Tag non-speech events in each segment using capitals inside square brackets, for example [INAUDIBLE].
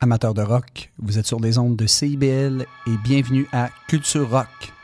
Amateurs de rock, vous êtes sur les ondes de CIBL et bienvenue à Culture Rock.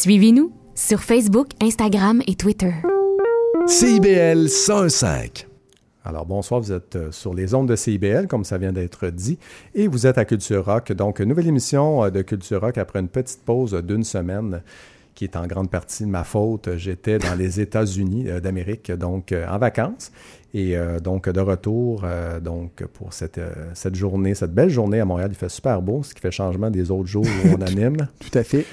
Suivez-nous sur Facebook, Instagram et Twitter. CIBL 105. Alors bonsoir, vous êtes euh, sur les ondes de CIBL, comme ça vient d'être dit, et vous êtes à Culture Rock. Donc, nouvelle émission euh, de Culture Rock après une petite pause d'une semaine qui est en grande partie de ma faute. J'étais dans les États-Unis euh, d'Amérique, donc en vacances. Et donc, de retour donc pour cette, cette journée, cette belle journée à Montréal. Il fait super beau, ce qui fait changement des autres jours où on [LAUGHS] anime. Tout à fait.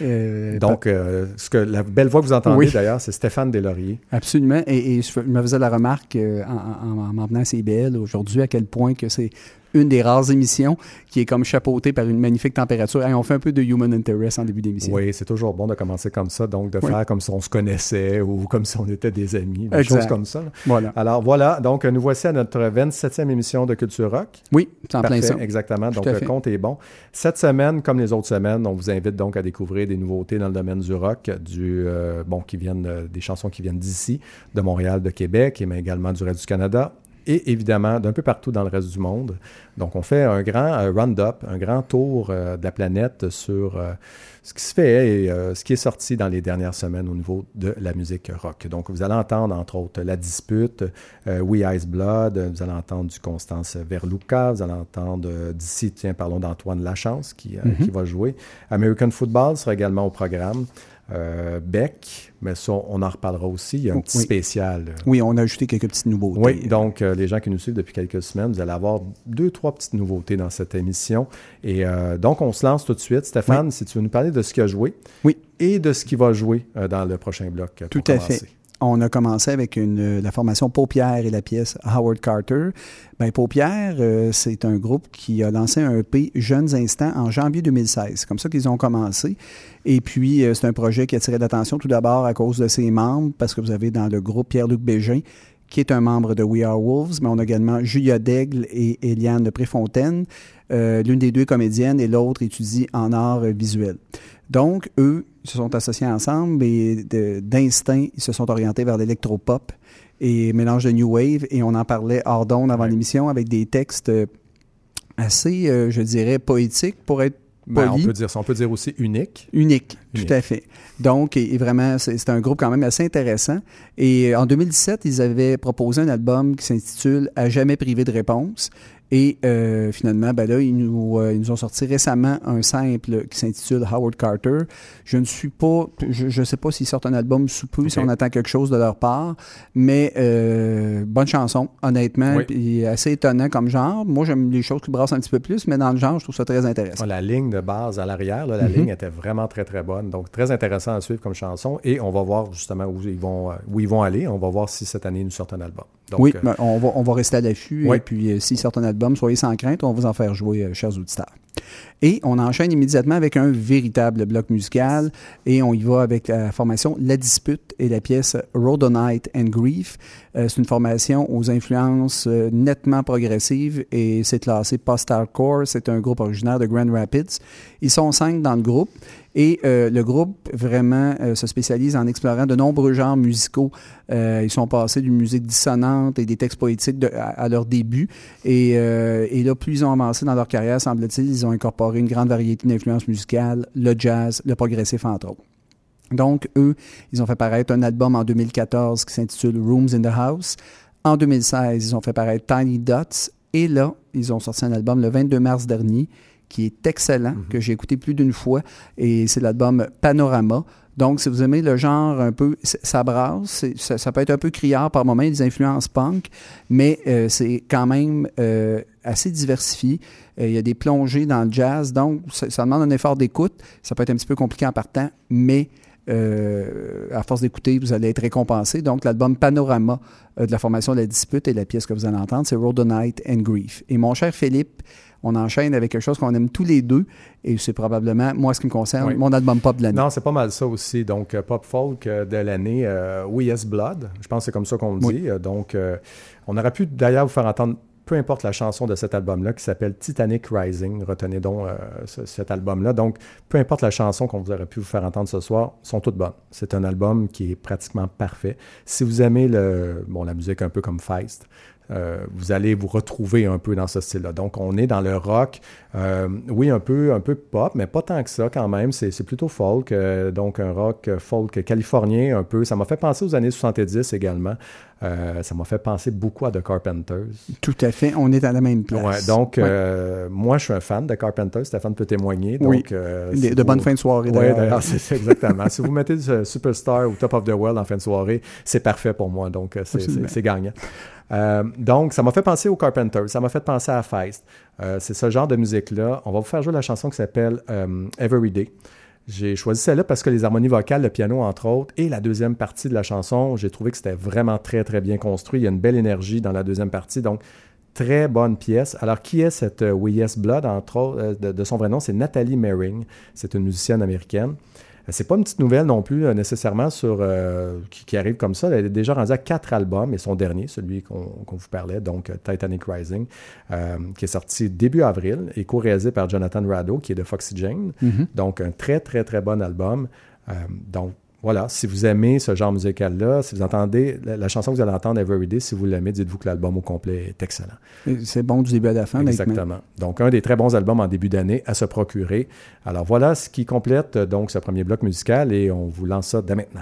donc, ce que, la belle voix que vous entendez d'ailleurs, c'est Stéphane Deslauriers. Absolument. Et, je me faisais la remarque en, en, en, venant à CBL aujourd'hui à quel point que c'est une des rares émissions qui est comme chapeautée par une magnifique température. on fait un peu de human interest en début d'émission. Oui, c'est toujours bon de commencer comme ça, donc de faire comme si on se connaissait ou comme si on était des amis, des choses comme ça. Voilà. Alors voilà, donc nous voici à notre 27e émission de Culture Rock. Oui, c'est en plein ça. Exactement, donc le compte est bon. Cette semaine, comme les autres semaines, on vous invite donc à découvrir des nouveautés dans le domaine du rock, du, euh, bon, qui viennent, euh, des chansons qui viennent d'ici, de Montréal, de Québec, mais également du reste du Canada et évidemment d'un peu partout dans le reste du monde. Donc, on fait un grand euh, round-up, un grand tour euh, de la planète sur euh, ce qui se fait et ce qui est sorti dans les dernières semaines au niveau de la musique rock. Donc, vous allez entendre, entre autres, La Dispute, We Ice Blood, vous allez entendre du Constance Verluca, vous allez entendre d'ici, tiens, parlons d'Antoine Lachance qui, mm-hmm. qui va jouer. American Football sera également au programme. Euh, Beck, mais ça, on en reparlera aussi. Il y a un petit spécial. Oui, on a ajouté quelques petites nouveautés. Oui, donc euh, les gens qui nous suivent depuis quelques semaines, vous allez avoir deux, trois petites nouveautés dans cette émission. Et euh, donc, on se lance tout de suite. Stéphane, si tu veux nous parler de ce qui a joué. Oui. Et de ce qui va jouer dans le prochain bloc. Tout à fait on a commencé avec une, la formation Paupière et la pièce Howard Carter. Ben, Paupière, euh, c'est un groupe qui a lancé un EP Jeunes Instants en janvier 2016. C'est comme ça qu'ils ont commencé. Et puis, euh, c'est un projet qui a attiré l'attention tout d'abord à cause de ses membres, parce que vous avez dans le groupe Pierre-Luc Bégin, qui est un membre de We Are Wolves, mais on a également Julia Daigle et Eliane Préfontaine. Euh, l'une des deux comédiennes et l'autre étudie en art visuel. Donc, eux, ils se sont associés ensemble et d'instinct, ils se sont orientés vers l'électropop et mélange de New Wave. Et on en parlait hors d'onde avant l'émission avec des textes euh, assez, euh, je dirais, poétiques pour être ben, on peut dire ça. On peut dire aussi unique. Unique, tout à fait. Donc, et, vraiment, c'est un groupe quand même assez intéressant. Et en 2017, ils avaient proposé un album qui s'intitule À jamais privé de réponse. Et euh, finalement, ben là, ils nous, euh, ils nous, ont sorti récemment un simple qui s'intitule Howard Carter. Je ne suis pas, je ne sais pas s'ils sortent un album sous peu, si on attend quelque chose de leur part, mais euh, bonne chanson, honnêtement, puis assez étonnant comme genre. Moi, j'aime les choses qui brassent un petit peu plus, mais dans le genre, je trouve ça très intéressant. La ligne de base à l'arrière, la mhm. ligne était vraiment très, très bonne. Donc, très intéressant à suivre comme chanson. Et on va voir justement où ils vont, où ils vont aller. On va voir si cette année, ils nous sortent un album. oui, ben, on, va, on va rester à l'affût. Et puis, s'ils sortent un album, soyez sans crainte, on va vous en faire jouer, euh, chers auditeurs. Et on enchaîne immédiatement avec un véritable bloc musical et on y va avec la formation La Dispute et la pièce Rhodonite and Grief. Euh, c'est une formation aux influences euh, nettement progressives et c'est classé post-hardcore. C'est un groupe originaire de Grand Rapids. Ils sont cinq dans le groupe et euh, le groupe vraiment se spécialise en explorant de nombreux genres musicaux. ils sont passés d'une musique dissonante et des textes poétiques à, leur début. Et, et, là, plus ils ont avancé dans leur carrière, semble-t-il, ils ont incorporé une grande variété d'influences musicales, le jazz, le progressif, entre autres. Donc, eux, ils ont fait paraître un album en 2014 qui s'intitule Rooms in the House. En 2016, ils ont fait paraître Tiny Dots. Et là, ils ont sorti un album le 22 mars dernier qui est excellent, mhm. que j'ai écouté plus d'une fois. Et c'est l'album Panorama. Donc, si vous aimez le genre un peu, ça brasse, ça, peut être un peu criard par moments, des influences punk, mais euh, c'est quand même euh, assez diversifié. Euh, il y a des plongées dans le jazz, donc ça, ça demande un effort d'écoute. Ça peut être un petit peu compliqué en partant, mais à force d'écouter, vous allez être récompensé. Donc, l'album Panorama de la formation La Dispute et la pièce que vous allez entendre, c'est Road Night and Grief. Et mon cher Philippe, on enchaîne avec quelque chose qu'on aime tous les deux, et c'est probablement, moi, ce qui me concerne, mon album pop de l'année. Non, c'est pas mal ça aussi. Donc, euh, pop folk de l'année, We Yes Blood, je pense que c'est comme ça qu'on le dit. Donc, on aurait pu d'ailleurs vous faire entendre peu importe la chanson de cet album-là, qui s'appelle Titanic Rising. Retenez donc euh, cet album-là. Donc, peu importe la chanson qu'on vous aurait pu vous faire entendre ce soir, sont toutes bonnes. C'est un album qui est pratiquement parfait. Si vous aimez le, bon, la musique un peu comme Feist, euh, vous allez vous retrouver un peu dans ce style-là. Donc, on est dans le rock, euh, oui, un peu, un peu pop, mais pas tant que ça quand même. C'est plutôt folk, donc un rock folk californien un peu. Ça m'a fait penser aux années 70 également. Euh, ça m'a fait penser beaucoup à The Carpenters. Tout à fait. On est à la même place. Ouais, donc, euh, moi, je suis un fan de Carpenters. Stéphane peut témoigner. Donc, oui. Euh, de bonnes fins de soirée. Oui, d'ailleurs, c'est exactement. si vous mettez Superstar ou Top of the World en fin de soirée, c'est parfait pour moi. Donc, c'est gagnant. Donc, ça m'a fait penser aux Carpenters. Ça m'a fait penser à Feist. c'est ce genre de musique-là. On va vous faire jouer la chanson qui s'appelle Everyday. J'ai choisi celle-là parce que les harmonies vocales, le piano entre autres, et la deuxième partie de la chanson, j'ai trouvé que c'était vraiment très très bien construit. Il y a une belle énergie dans la deuxième partie, donc très bonne pièce. Alors qui est cette euh, We Yes Blood entre autres, euh, de, son vrai nom, c'est Nathalie Mering. C'est une musicienne américaine. C'est pas une petite nouvelle non plus euh, nécessairement sur euh, qui, arrive comme ça. Elle est déjà rendue à quatre albums et son dernier, celui qu'on vous parlait, donc euh, Titanic Rising, qui est sorti début avril et co-réalisé par Jonathan Rado, qui est de Foxy Jane. Mm-hmm. Donc un très très très bon album. donc voilà, si vous aimez ce genre musical-là, si vous entendez la, chanson que vous allez entendre Everyday, si vous l'aimez, dites-vous que l'album au complet est excellent. C'est bon du début à la fin. Exactement. Donc, un des très bons albums en début d'année à se procurer. Alors voilà ce qui complète donc ce premier bloc musical et on vous lance ça dès maintenant.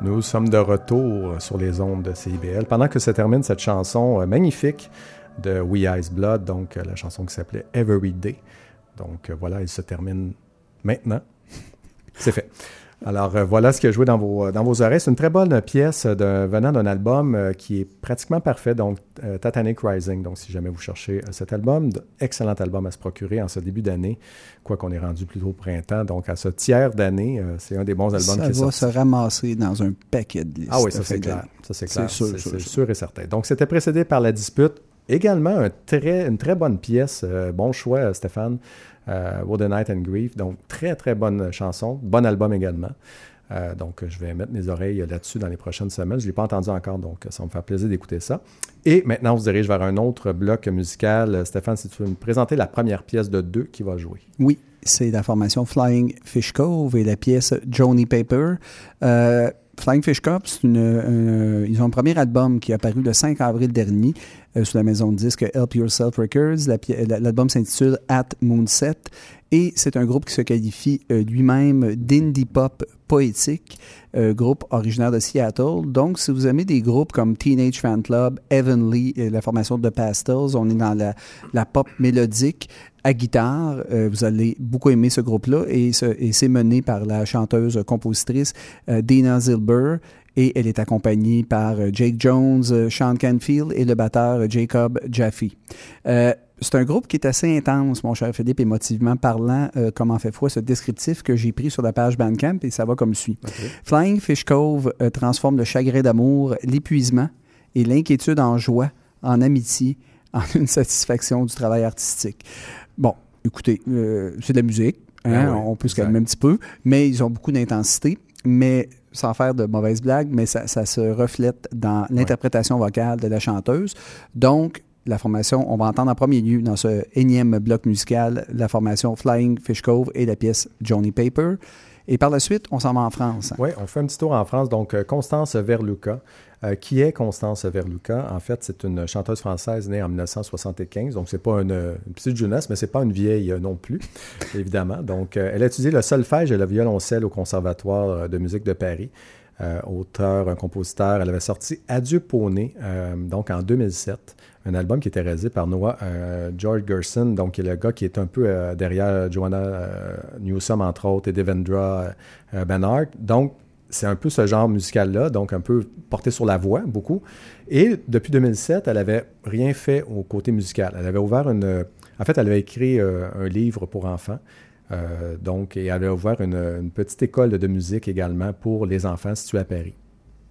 Nous sommes de retour sur les ondes de CIBL. Pendant que se termine cette chanson euh, magnifique de We Eyes Blood, donc euh, la chanson qui s'appelait Every Day. Donc euh, voilà, elle se termine maintenant. [LAUGHS] C'est fait. Alors euh, voilà ce qui a joué dans vos, dans vos oreilles. C'est une très bonne pièce de, venant d'un album euh, qui est pratiquement parfait, donc euh, Titanic Rising. Donc si jamais vous cherchez cet album, excellent album à se procurer en ce début d'année, quoi qu'on est rendu plutôt au printemps. Donc à ce tiers d'année, c'est un des bons albums ça qui est va se ramasser dans un paquet de listes. Ah oui, ça c'est clair. Ça c'est clair. C'est sûr, et certain. Donc c'était précédé par La Dispute. Également, un très, une très bonne pièce. bon choix, Stéphane. Euh, Night and Grief. Donc, très, très bonne chanson. Bon album également. Euh, donc, je vais mettre mes oreilles là-dessus dans les prochaines semaines. Je ne l'ai pas entendu encore, donc ça va me faire plaisir d'écouter ça. Et maintenant, on se dirige vers un autre bloc musical. Stéphane, si tu veux me présenter la première pièce de deux qui va jouer. Oui, c'est la formation Flying Fish Cove et la pièce Joni Paper. Euh, Flying Fish Cove, ils ont un premier album qui est apparu le 5 avril dernier sous la maison de disques Help Yourself Records. L'album s'intitule At Moonset et c'est un groupe qui se qualifie euh, lui-même d'indie pop poétique, euh, groupe originaire de Seattle. Donc, si vous aimez des groupes comme Teenage Fan Club, Heavenly, la formation de Pastels, on est dans la, pop mélodique à guitare. vous allez beaucoup aimer ce groupe-là et, c'est mené par la chanteuse-compositrice Dana Zilber et elle est accompagnée par euh, Jake Jones, euh, Sean Canfield et le batteur euh, Jacob Jaffe. c'est un groupe qui est assez intense, mon cher Philippe, émotivement parlant, comme en fait foi, ce descriptif que j'ai pris sur la page Bandcamp et ça va comme suit. Flying Fish Cove transforme le chagrin d'amour, l'épuisement et l'inquiétude en joie, en amitié, [LAUGHS] en une satisfaction du travail artistique. Bon, écoutez, c'est de la musique, hein, ben on peut se calmer un petit peu, mais ils ont beaucoup d'intensité. Mais sans faire de mauvaises blagues, mais ça, se reflète dans l'interprétation vocale de la chanteuse. Donc, la formation, on va entendre en premier lieu dans ce énième bloc musical la formation Flying Fish Cove et la pièce Johnny Paper. Et par la suite, on s'en va en France. Oui, on fait un petit tour en France. Donc, euh, Constance Verluca. Euh, qui est Constance Verluca? En fait, c'est une chanteuse française née en 1975. Donc, c'est pas une, petite jeunesse, mais c'est pas une vieille euh, non plus, [LAUGHS] évidemment. Donc, elle a étudié le solfège et le violoncelle au Conservatoire de musique de Paris. auteur, compositeur. Elle avait sorti Adieu Poney, donc en 2007 un album qui était réalisé par Noah euh, George Gerson, donc qui est le gars qui est un peu euh, derrière Joanna euh, Newsom, entre autres, et Devendra Bennard. Donc, c'est un peu ce genre musical-là, donc un peu porté sur la voix, beaucoup. Et depuis 2007, elle n'avait rien fait au côté musical. Elle avait ouvert une... En fait, elle avait écrit un livre pour enfants. donc, et elle avait ouvert une, une, petite école de musique également pour les enfants située à Paris.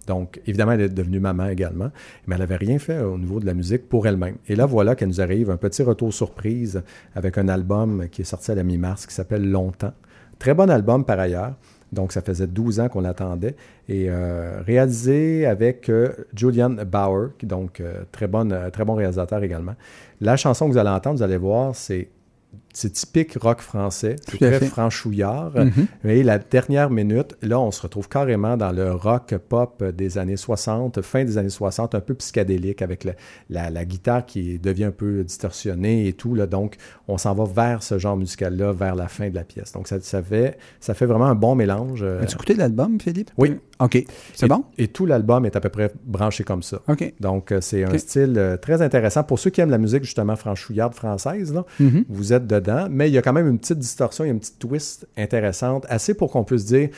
Donc, évidemment, elle est devenue maman également, mais elle n'avait rien fait au niveau de la musique pour elle-même. Et là, voilà qu'elle nous arrive un petit retour surprise avec un album qui est sorti à la mi-mars qui s'appelle Longtemps. Très bon album par ailleurs. Donc, ça faisait 12 ans qu'on l'attendait. Et euh, réalisé avec euh, Julian Bauer, donc euh, très, bonne, très bon réalisateur également. La chanson que vous allez entendre, vous allez voir, c'est c'est typique rock français, c'est très franchouillard. Mm-hmm. Mais la dernière minute, là, on se retrouve carrément dans le rock pop des années 60, fin des années 60, un peu psychédélique avec la, guitare qui devient un peu distorsionnée et tout. Là, donc, on s'en va vers ce genre musical-là, vers la fin de la pièce. Donc, ça, ça, fait, ça fait vraiment un bon mélange. As-tu écouté l'album, Philippe? Oui. OK. C'est bon? Et tout l'album est à peu près branché comme ça. OK. Donc, euh, c'est un style euh, très intéressant. Pour ceux qui aiment la musique, justement, franchouillarde française, là, mm-hmm. vous êtes dedans. Mais il y a quand même une petite distorsion, il y a une petite twist intéressante, assez pour qu'on puisse dire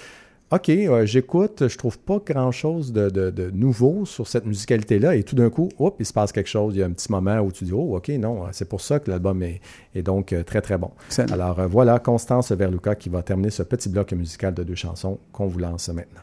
OK, euh, j'écoute, je trouve pas grand-chose de, nouveau sur cette musicalité-là, et tout d'un coup, hop, il se passe quelque chose. Il y a un petit moment où tu dis Oh, OK, non, c'est pour ça que l'album est, donc très, très bon. Alors voilà, Constance Verluca qui va terminer ce petit bloc musical de deux chansons qu'on vous lance maintenant.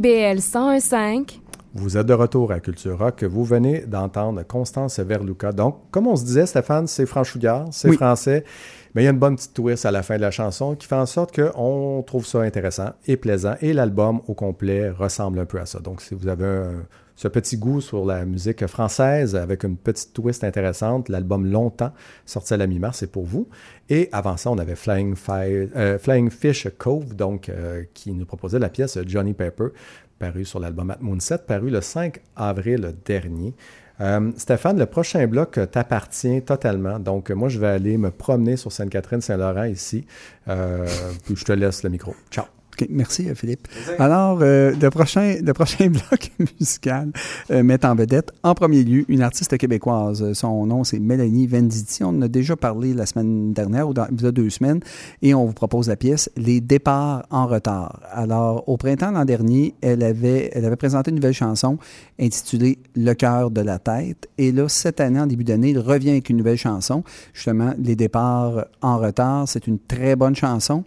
CIBL 101.5. Vous êtes de retour à Culture Rock. Vous venez d'entendre Constance Verluca. Donc, comme on se disait, Stéphane, c'est franchouillard, c'est français, mais il y a une bonne petite twist à la fin de la chanson qui fait en sorte qu'on trouve ça intéressant et plaisant. Et l'album au complet ressemble un peu à ça. Donc, si vous avez un, ce petit goût sur la musique française avec une petite twist intéressante. L'album Longtemps, sorti à la mi-mars, c'est pour vous. Et avant ça, on avait Flying, euh, Fish Cove, donc, euh, qui nous proposait la pièce Johnny Pepper, paru sur l'album At Moonset, paru le 5 avril dernier. Euh, Stéphane, le prochain bloc t'appartient totalement. Donc, moi, je vais aller me promener sur Sainte-Catherine-Saint-Laurent ici. puis je te laisse le micro. Ciao. Merci euh, Philippe. Alors, euh, le, prochain, le prochain [LAUGHS] bloc musical euh, met en vedette, en premier lieu, une artiste québécoise. Son nom, c'est Mélanie Venditti. On en a déjà parlé la semaine dernière, ou dans, il y a deux semaines, et on vous propose la pièce Les départs en retard. Alors, au printemps l'an dernier, elle avait, elle avait présenté une nouvelle chanson intitulée Le cœur de la tête. Et là, cette année, en début d'année, il revient avec une nouvelle chanson, justement, Les départs en retard. C'est une très bonne chanson.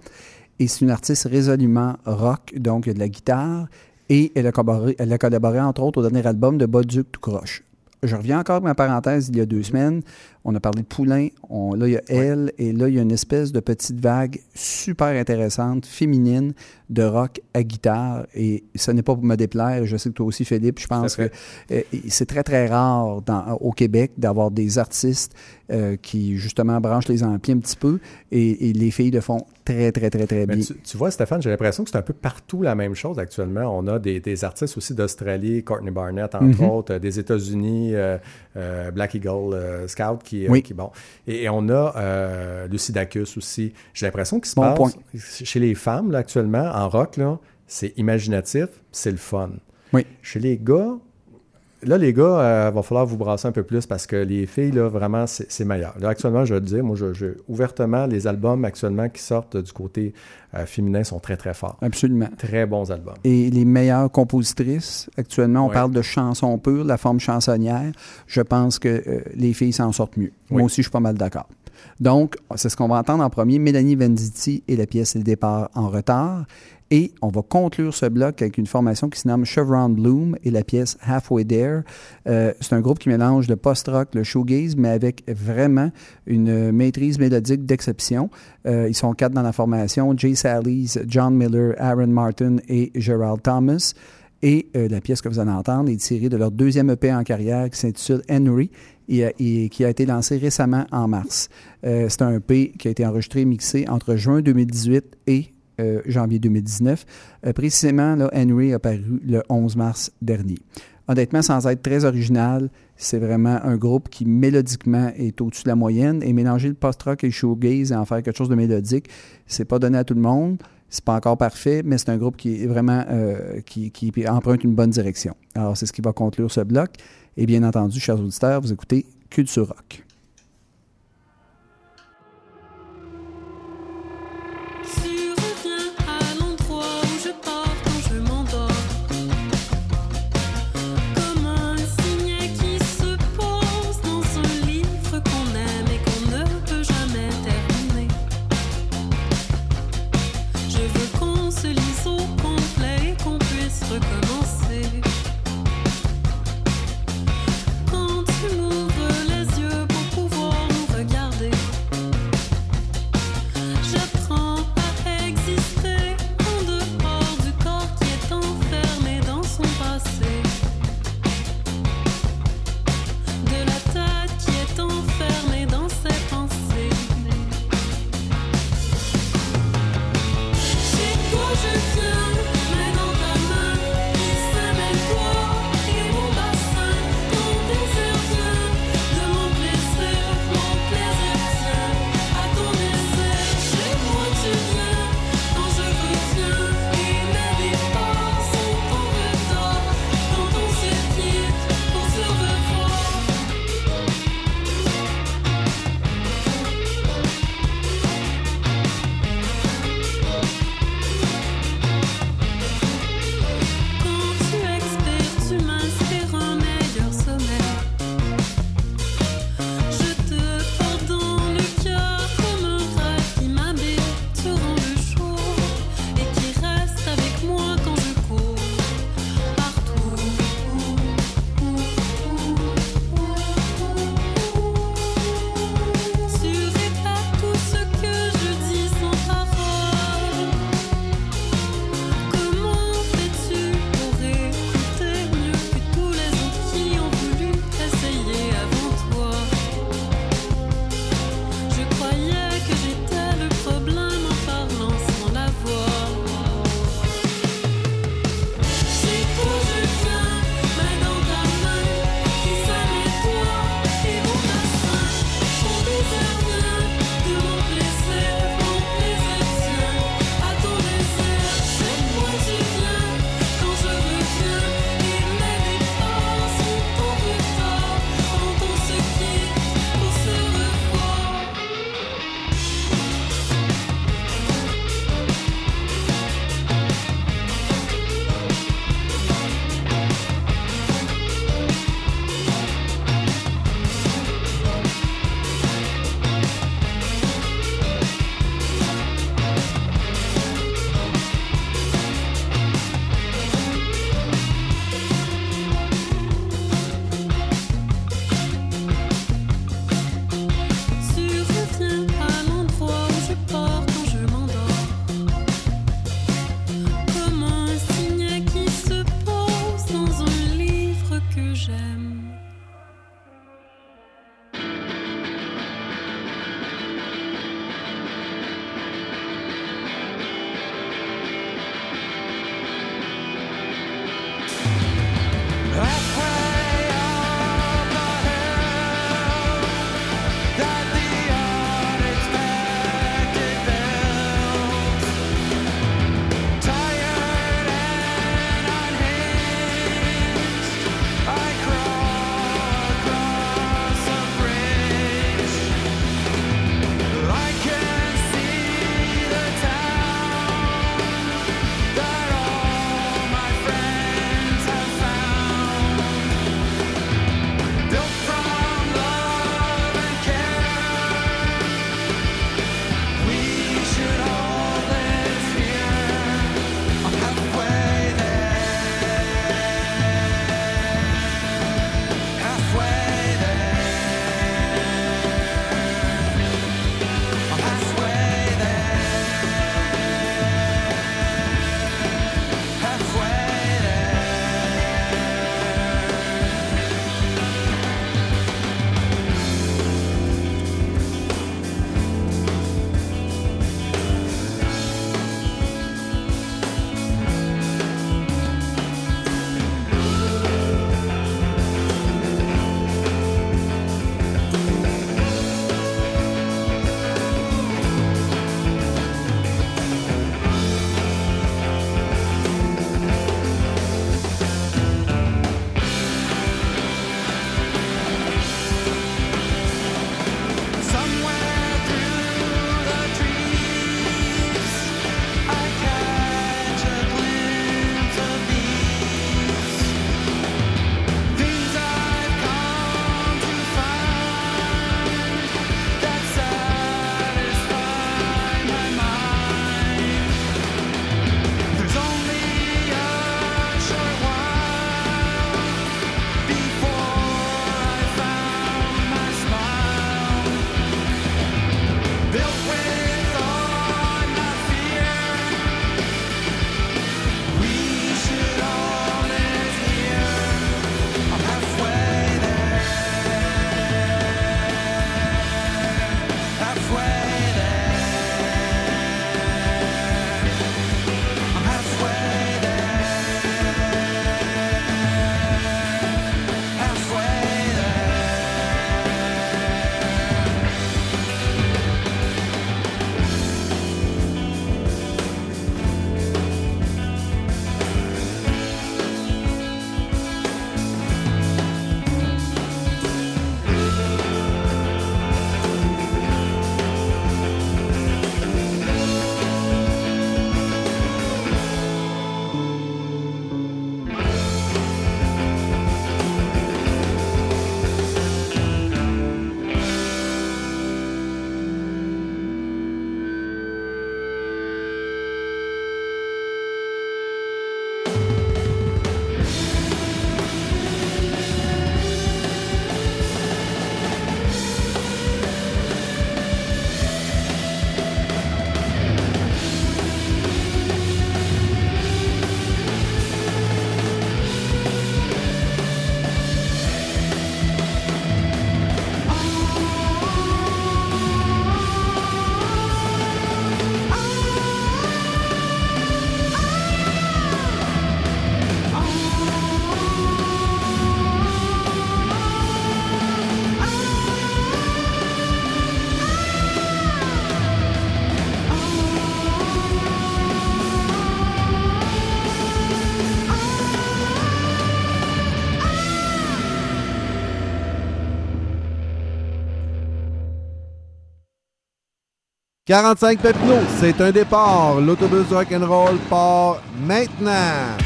Et c'est une artiste résolument rock, donc de la guitare. Et elle a, collaboré, elle a collaboré, entre autres, au dernier album de Bolduc tout croche. Je reviens encore à ma parenthèse il y a deux semaines. On a parlé de Poulain. On, là, il y a elle. Et là, il y a une espèce de petite vague super intéressante, féminine, de rock à guitare. Et ce n'est pas pour me déplaire. Je sais que toi aussi, Philippe, je pense que euh, c'est très, très rare dans, au Québec d'avoir des artistes euh, qui, justement, branchent les amplis un petit peu. Et, et, les filles le font très, très, très, très bien. Tu, tu, vois, Stéphane, j'ai l'impression que c'est un peu partout la même chose actuellement. On a des, des artistes aussi d'Australie, Courtney Barnett, entre mm -hmm. autres, des États-Unis, euh, euh, Black Eagle Scout, qui, oui. qui bon. Et, et on a euh, Lucidacus aussi. J'ai l'impression qu'il se bon passe point. chez les femmes, là, actuellement, en rock, là, c'est imaginatif, c'est le fun. Oui. Chez les gars, là, les gars, il euh, va falloir vous brasser un peu plus parce que les filles, là, vraiment, c'est meilleur. Là, actuellement, je veux dire, moi, je, je, ouvertement, les albums actuellement qui sortent du côté euh, féminin sont très, très forts. Absolument. Très bons albums. Et les meilleures compositrices, actuellement, on oui. parle de chansons pures, la forme chansonnière. Je pense que euh, les filles s'en sortent mieux. Oui. Moi aussi, je suis pas mal d'accord. Donc, c'est ce qu'on va entendre en premier. Mélanie Venditti et la pièce Le départ en retard. Et on va conclure ce bloc avec une formation qui se nomme Chevron Bloom et la pièce Halfway There. Euh, c'est un groupe qui mélange le post-rock, le shoegaze, mais avec vraiment une maîtrise mélodique d'exception. Euh, ils sont quatre dans la formation, Jay Sally's, John Miller, Aaron Martin et Gerald Thomas. Et euh, la pièce que vous allez entendre est tirée de leur deuxième EP en carrière qui s'intitule Henry et, qui a été lancé récemment en mars. Euh, c'est un EP qui a été enregistré et mixé entre juin 2018 et euh, janvier 2019. Euh, précisément, Henry a paru le 11 mars dernier. Honnêtement, sans être très original, c'est vraiment un groupe qui mélodiquement est au-dessus de la moyenne et mélanger le post-rock et le shoegaze et en faire quelque chose de mélodique, c'est pas donné à tout le monde. C'est pas encore parfait, mais c'est un groupe qui est vraiment qui, emprunte une bonne direction. Alors, c'est ce qui va conclure ce bloc. Et bien entendu, chers auditeurs, vous écoutez Culture Rock. 45 Pepino, c'est un départ. L'autobus rock'n'roll part maintenant.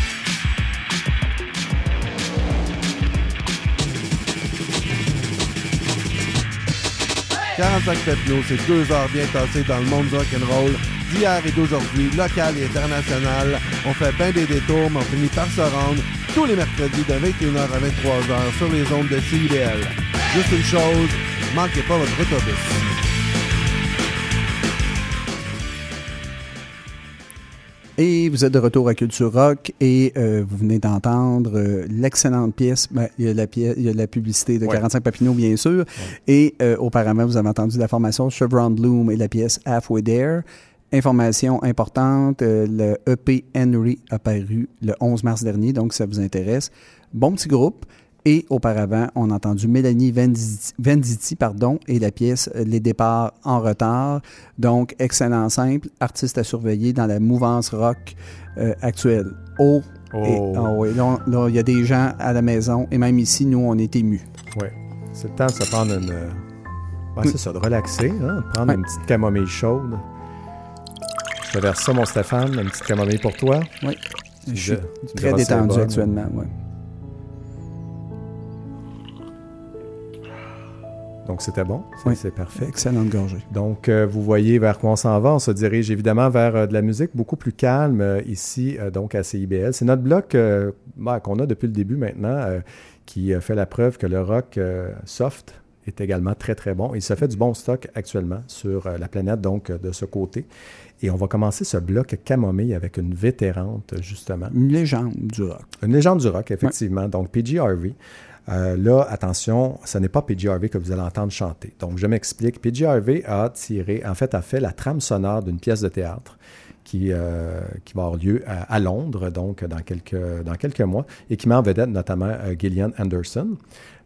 « 45 Pepino, c'est deux heures bien passées dans le monde du rock'n'roll d'hier et d'aujourd'hui, local et international. On fait bien des détours, mais on finit par se rendre tous les mercredis de 21h à 23h sur les ondes de CIBL. Juste une chose, manquez pas votre autobus. Vous êtes de retour à Culture Rock et euh, vous venez d'entendre euh, l'excellente pièce. Ben, il, y a la pièce il y a la publicité de 45 Papineau, bien sûr. Et euh, auparavant, vous avez entendu la formation Chevron Bloom et la pièce Halfway There. Information importante, le EP Henry a paru le 11 mars dernier, donc ça vous intéresse. Bon petit groupe. Et auparavant, on a entendu Mélanie Venditti, pardon, et la pièce euh, Les départs en retard. Donc, excellent simple, artiste à surveiller dans la mouvance rock euh, actuelle. Oh! oh. Ah oui, là, il y a des gens à la maison, et même ici, nous, on est émus. Oui. C'est le temps de se prendre une. Euh, c'est ça, de relaxer, hein, de prendre une petite camomille chaude. Je te verse ça, mon Stéphane, une petite camomille pour toi. Oui. Je suis très détendu actuellement, oui. Donc, c'était bon. C'est parfait. Excellente gorgée. Donc, euh, vous voyez vers quoi on s'en va. On se dirige évidemment vers euh, de la musique beaucoup plus calme euh, ici, donc à CIBL. C'est notre bloc bah, qu'on a depuis le début maintenant qui fait la preuve que le rock soft est également très, très bon. Il se fait du bon stock actuellement sur la planète, donc de ce côté. Et on va commencer ce bloc camomille avec une vétérante, justement. Une légende du rock. Une légende du rock, effectivement. Donc, PG Harvey. Euh, là, attention, ce n'est pas PG Harvey que vous allez entendre chanter. Donc, je m'explique. PG Harvey a tiré, en fait, a fait la trame sonore d'une pièce de théâtre qui, euh, qui va avoir lieu à, Londres, donc dans quelques, dans quelques mois, et qui met en vedette notamment euh, Gillian Anderson.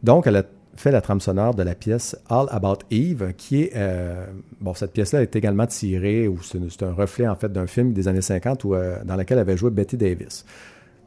Donc, elle a fait la trame sonore de la pièce All About Eve, qui est... bon, cette pièce-là est également tirée, ou c'est un reflet, en fait, d'un film des années 50 où, dans lequel avait joué Betty Davis.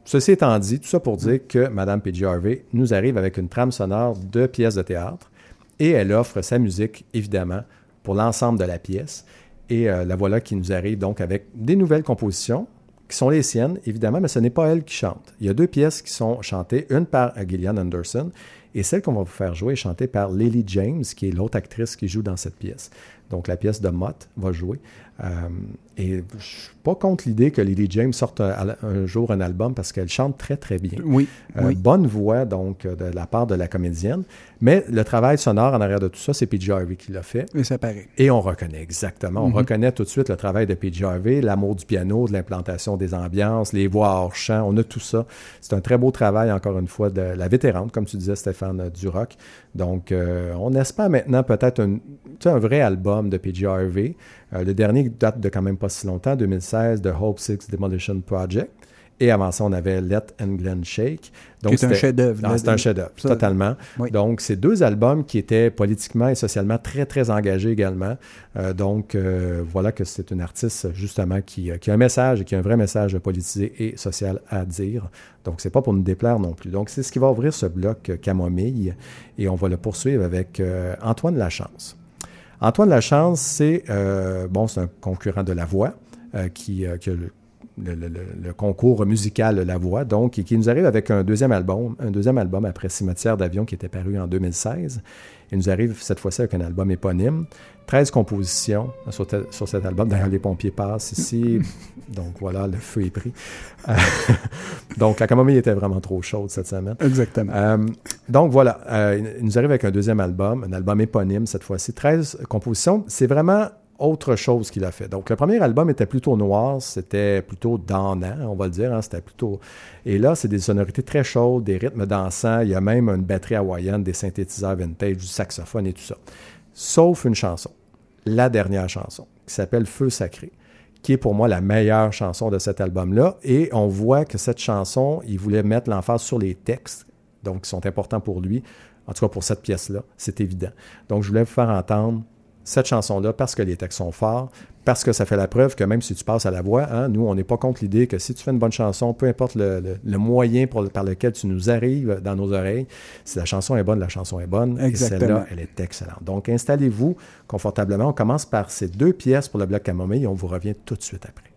Ceci étant dit, tout ça pour dire que Mme P.J. Harvey nous arrive avec une trame sonore de pièces de théâtre et elle offre sa musique, évidemment, pour l'ensemble de la pièce. Et euh, la voilà qui nous arrive donc avec des nouvelles compositions qui sont les siennes, évidemment, mais ce n'est pas elle qui chante. Il y a deux pièces qui sont chantées, une par Gillian Anderson et celle qu'on va vous faire jouer est chantée par Lily James, qui est l'autre actrice qui joue dans cette pièce. Donc la pièce de Mott va jouer. Euh, et je suis pas contre l'idée que Lily James sorte un, jour un album parce qu'elle chante très très bien. Oui, euh, Bonne voix donc de la part de la comédienne. Mais le travail sonore en arrière de tout ça, c'est PJ Harvey qui l'a fait. Et ça paraît. Et on reconnaît exactement. On mhm. reconnaît tout de suite le travail de PJ Harvey, l'amour du piano, de l'implantation des ambiances, les voix hors champ. On a tout ça. C'est un très beau travail encore une fois de la vétérante, comme tu disais Stéphane, du rock. Donc euh, on espère maintenant peut-être un, un vrai album de PJ Harvey. Euh, le dernier date de quand même pas si longtemps, 2016, The Hope Six Demolition Project. Et avant ça, on avait Let and Glenn Shake. Donc c'est un chef-d'œuvre. C'est un chef-d'œuvre, totalement. Donc, c'est deux albums qui étaient politiquement et socialement très, très engagés également. Euh, donc, euh, voilà que c'est une artiste, justement, qui, qui, a un message et qui a un vrai message politisé et social à dire. Donc, c'est pas pour nous déplaire non plus. Donc, c'est ce qui va ouvrir ce bloc Camomille. Et on va le poursuivre avec Antoine Lachance. Antoine Lachance, c'est euh, c'est un concurrent de La Voix euh, qui, euh, qui, a le, concours musical La Voix, donc, qui nous arrive avec un deuxième album, un deuxième album après Cimetière d'avion qui était paru en 2016. Il nous arrive cette fois-ci avec un album éponyme. 13 compositions sur, cet album. D'ailleurs, les pompiers passent ici. [LAUGHS] donc voilà, le feu est pris. Euh, [LAUGHS] donc la camomille était vraiment trop chaude cette semaine. Exactement. Euh, donc voilà, euh, il nous arrive avec un deuxième album, un album éponyme cette fois-ci. 13 compositions. C'est vraiment autre chose qu'il a fait. Donc, le premier album était plutôt noir, c'était plutôt dansant, on va le dire. Hein, c'était plutôt. Et là, c'est des sonorités très chaudes, des rythmes dansants. Il y a même une batterie hawaïenne, des synthétiseurs vintage, du saxophone et tout ça. Sauf une chanson, la dernière chanson, qui s'appelle Feu sacré, qui est pour moi la meilleure chanson de cet album-là. Et on voit que cette chanson, il voulait mettre l'emphase sur les textes, donc qui sont importants pour lui. En tout cas, pour cette pièce-là, c'est évident. Donc, je voulais vous faire entendre cette chanson-là parce que les textes sont forts, parce que ça fait la preuve que même si tu passes à la voix, hein, nous, on n'est pas contre l'idée que si tu fais une bonne chanson, peu importe le, moyen par lequel tu nous arrives dans nos oreilles, si la chanson est bonne, la chanson est bonne. Et celle-là, elle est excellente. Donc, installez-vous confortablement. On commence par ces deux pièces pour le bloc camomille et on vous revient tout de suite après.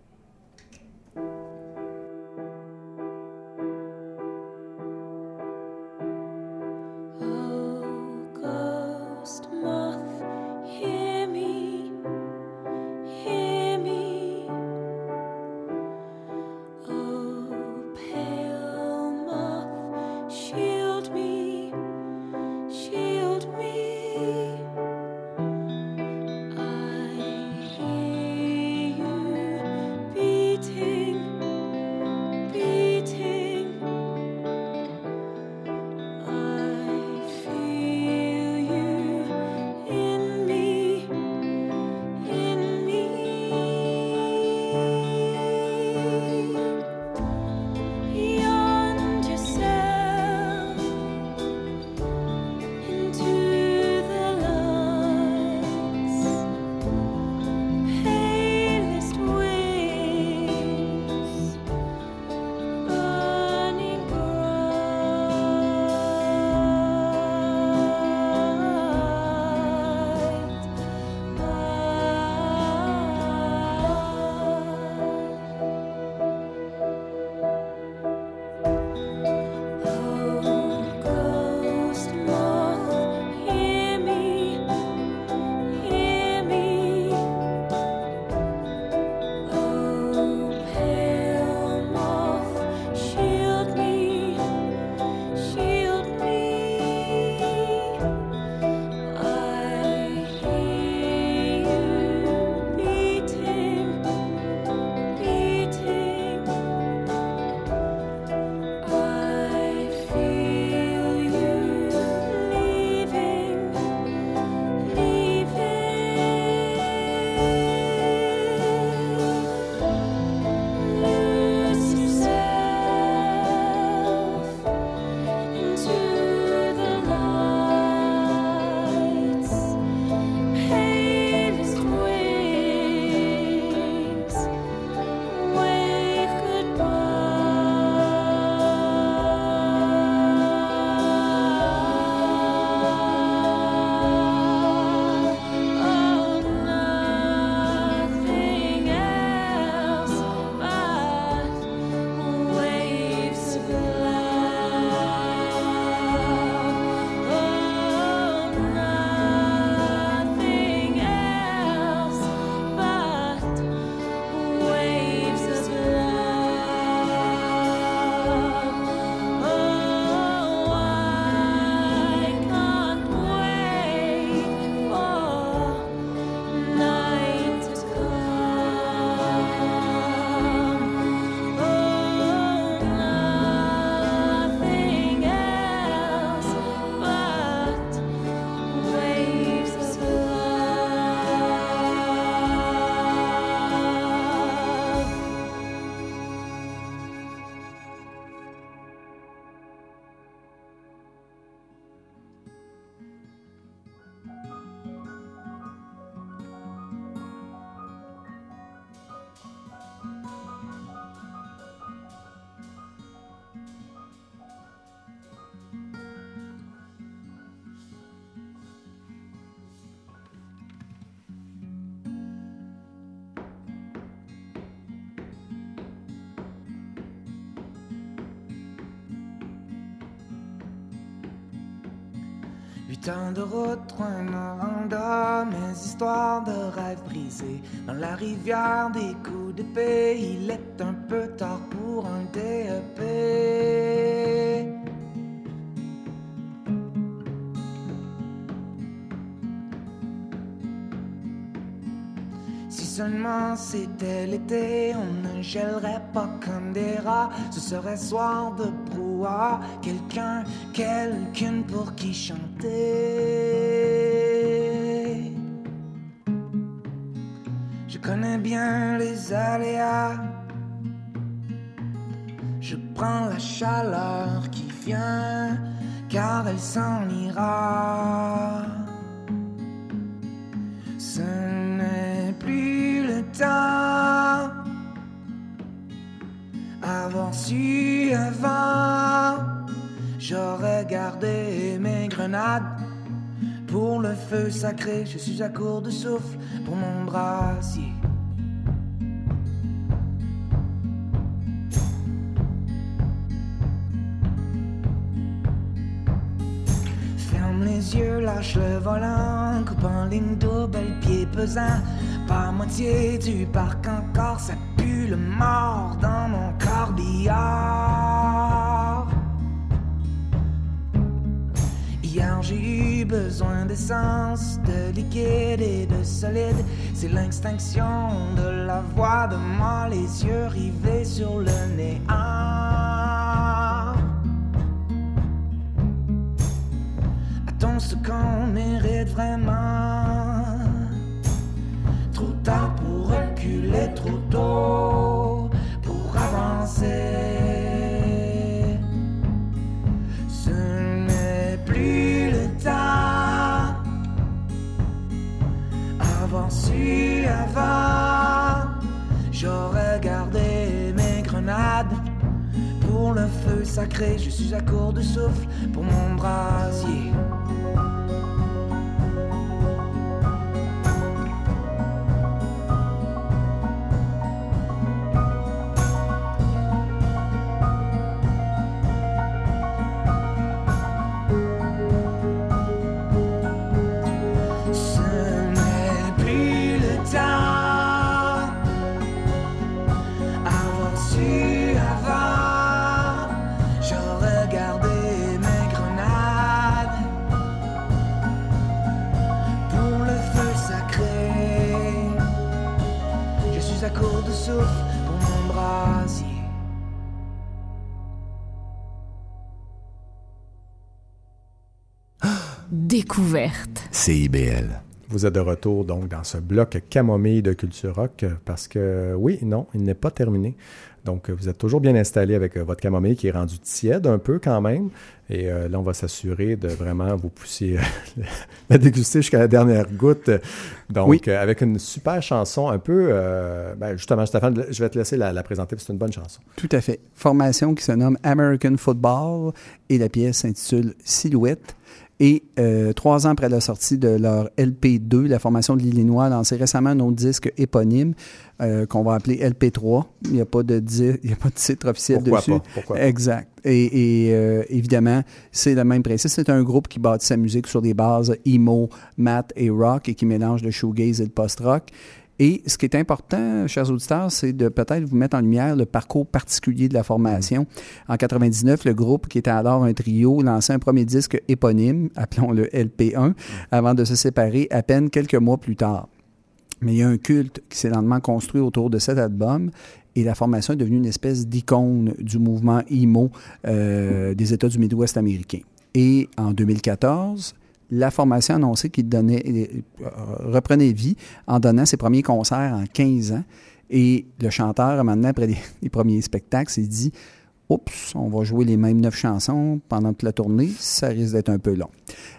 Tant de route, un mes histoires de rêves brisés. Dans la rivière des coups d'épée, il est un peu tard pour un DEP. Si seulement c'était l'été, on ne gèlerait pas comme des rats. Ce serait soir de brouhaha, quelqu'un, quelqu'une pour qui chanter. Sacré, je suis à court de souffle pour mon brasier. Ferme les yeux, lâche le volant, coupe en ligne double, pied pesant. Pas moitié du parc encore, ça pue le mort dans mon corbillard. Hier j'ai eu besoin d'essence, de liquide et de solide. C'est l'extinction de la voix de moi, les yeux rivés sur le néant. Attends ce qu'on mérite vraiment? Trop tard pour reculer, trop tôt je suis à court de souffle pour mon brasier. Vous êtes de retour donc dans ce bloc camomille de Culture Rock parce que oui, non, il n'est pas terminé. Donc vous êtes toujours bien installé avec euh, votre camomille qui est rendu tiède un peu quand même. Et euh, là, on va s'assurer de vraiment vous pousser euh, [LAUGHS] la déguster jusqu'à la dernière goutte. Donc Oui. euh, avec une super chanson un peu... ben, justement, Stéphane, je vais te laisser la, la présenter parce que c'est une bonne chanson. Tout à fait. Formation qui se nomme American Football et la pièce s'intitule Silhouette. Et euh, trois ans après la sortie de leur LP2, la formation de l'Illinois a lancé récemment un autre disque éponyme euh, qu'on va appeler LP3. Il n'y a pas de di- [LAUGHS] il y a pas de titre officiel Pourquoi dessus. pas? Pourquoi pas? Exact. Et, et, euh, évidemment, c'est le même principe. C'est un groupe qui bâtit sa musique sur des bases emo, math et rock et qui mélange le shoegaze et le post-rock. Et ce qui est important, chers auditeurs, c'est de peut-être vous mettre en lumière le parcours particulier de la formation. En 99, le groupe, qui était alors un trio, lançait un premier disque éponyme, [LAUGHS] appelons-le LP1, avant de se séparer à peine quelques mois plus tard. Mais il y a un culte qui s'est lentement construit autour de cet album et la formation est devenue une espèce d'icône du mouvement emo euh, des États du Midwest américain. Et en 2014, la formation a annoncé qu'il euh, reprenait vie en donnant ses premiers concerts en 15 ans. Et le chanteur, maintenant, après [LAUGHS] les, premiers spectacles, s'est dit Oups, on va jouer les mêmes neuf chansons pendant toute la tournée, ça risque d'être un peu long.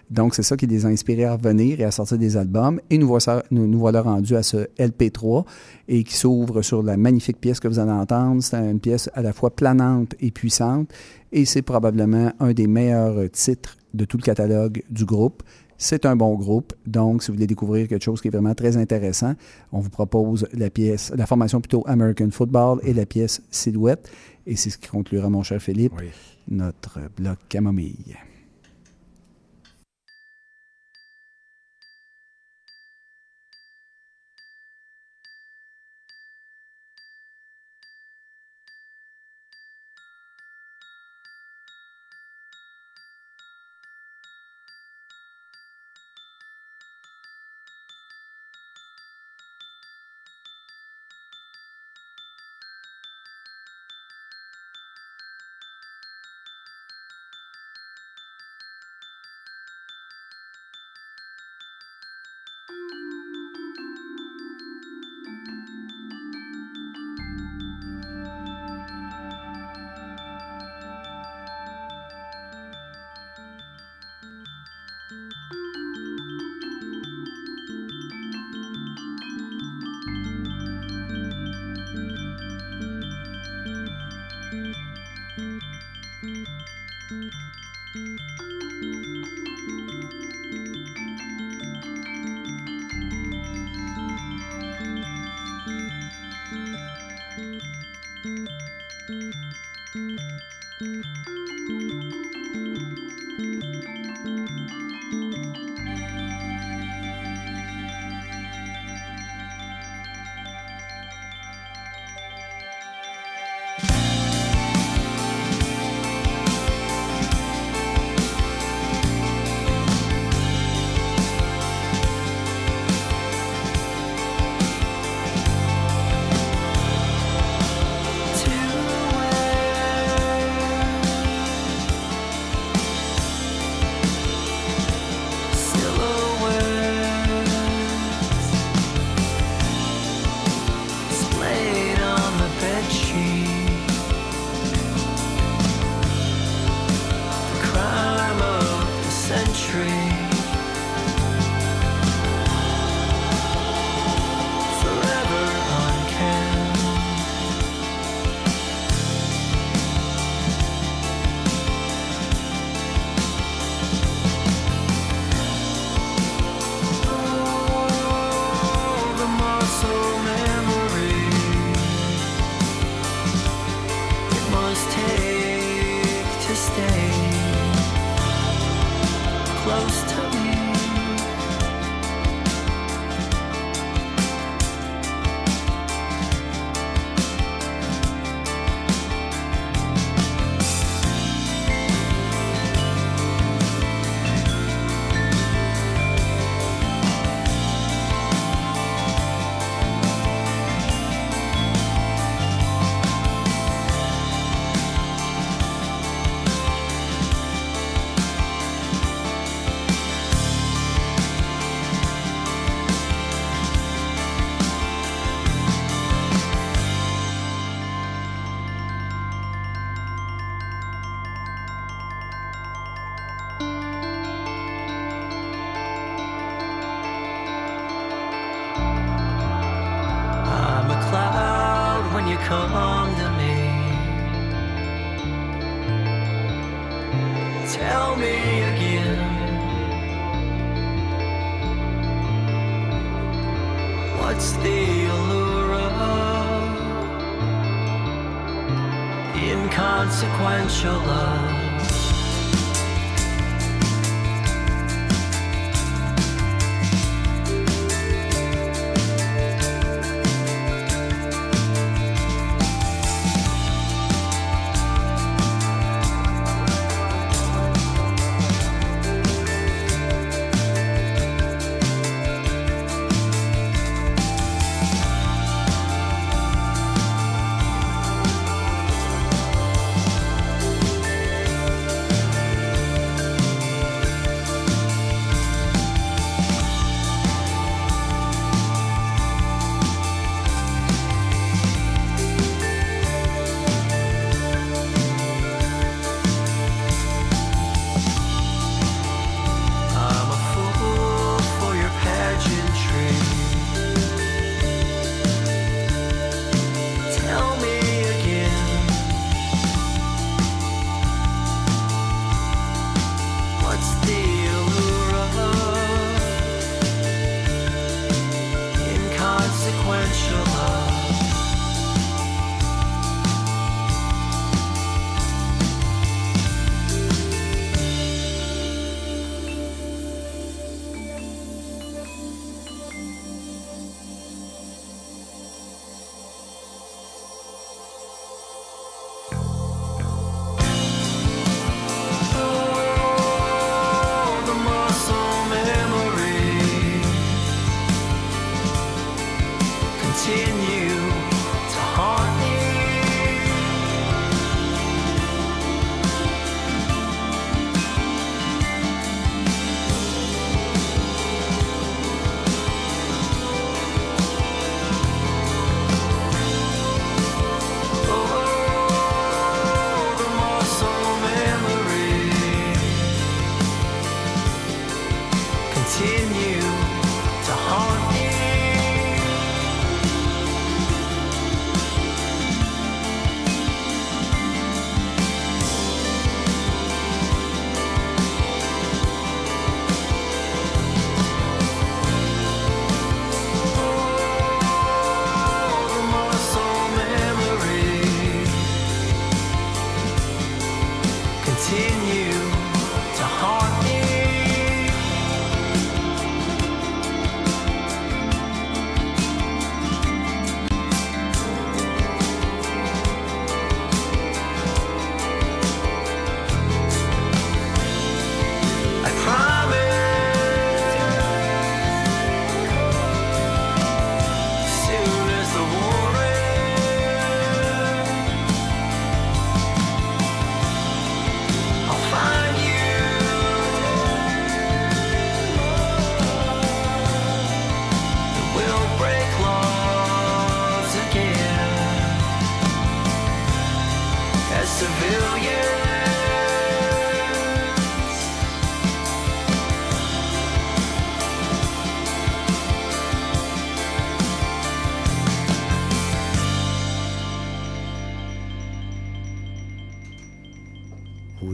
Donc, c'est ça qui les a inspirés à revenir et à sortir des albums. Et nous, voilà, nous, nous voilà rendus à ce LP3 et qui s'ouvre sur la magnifique pièce que vous allez entendre. C'est une pièce à la fois planante et puissante et c'est probablement un des meilleurs titres de tout le catalogue du groupe. C'est un bon groupe, donc si vous voulez découvrir quelque chose qui est vraiment très intéressant, on vous propose la pièce, la formation plutôt American Football et la pièce Silhouette. Et c'est ce qui conclura, mon cher Philippe, Oui. notre bloc camomille.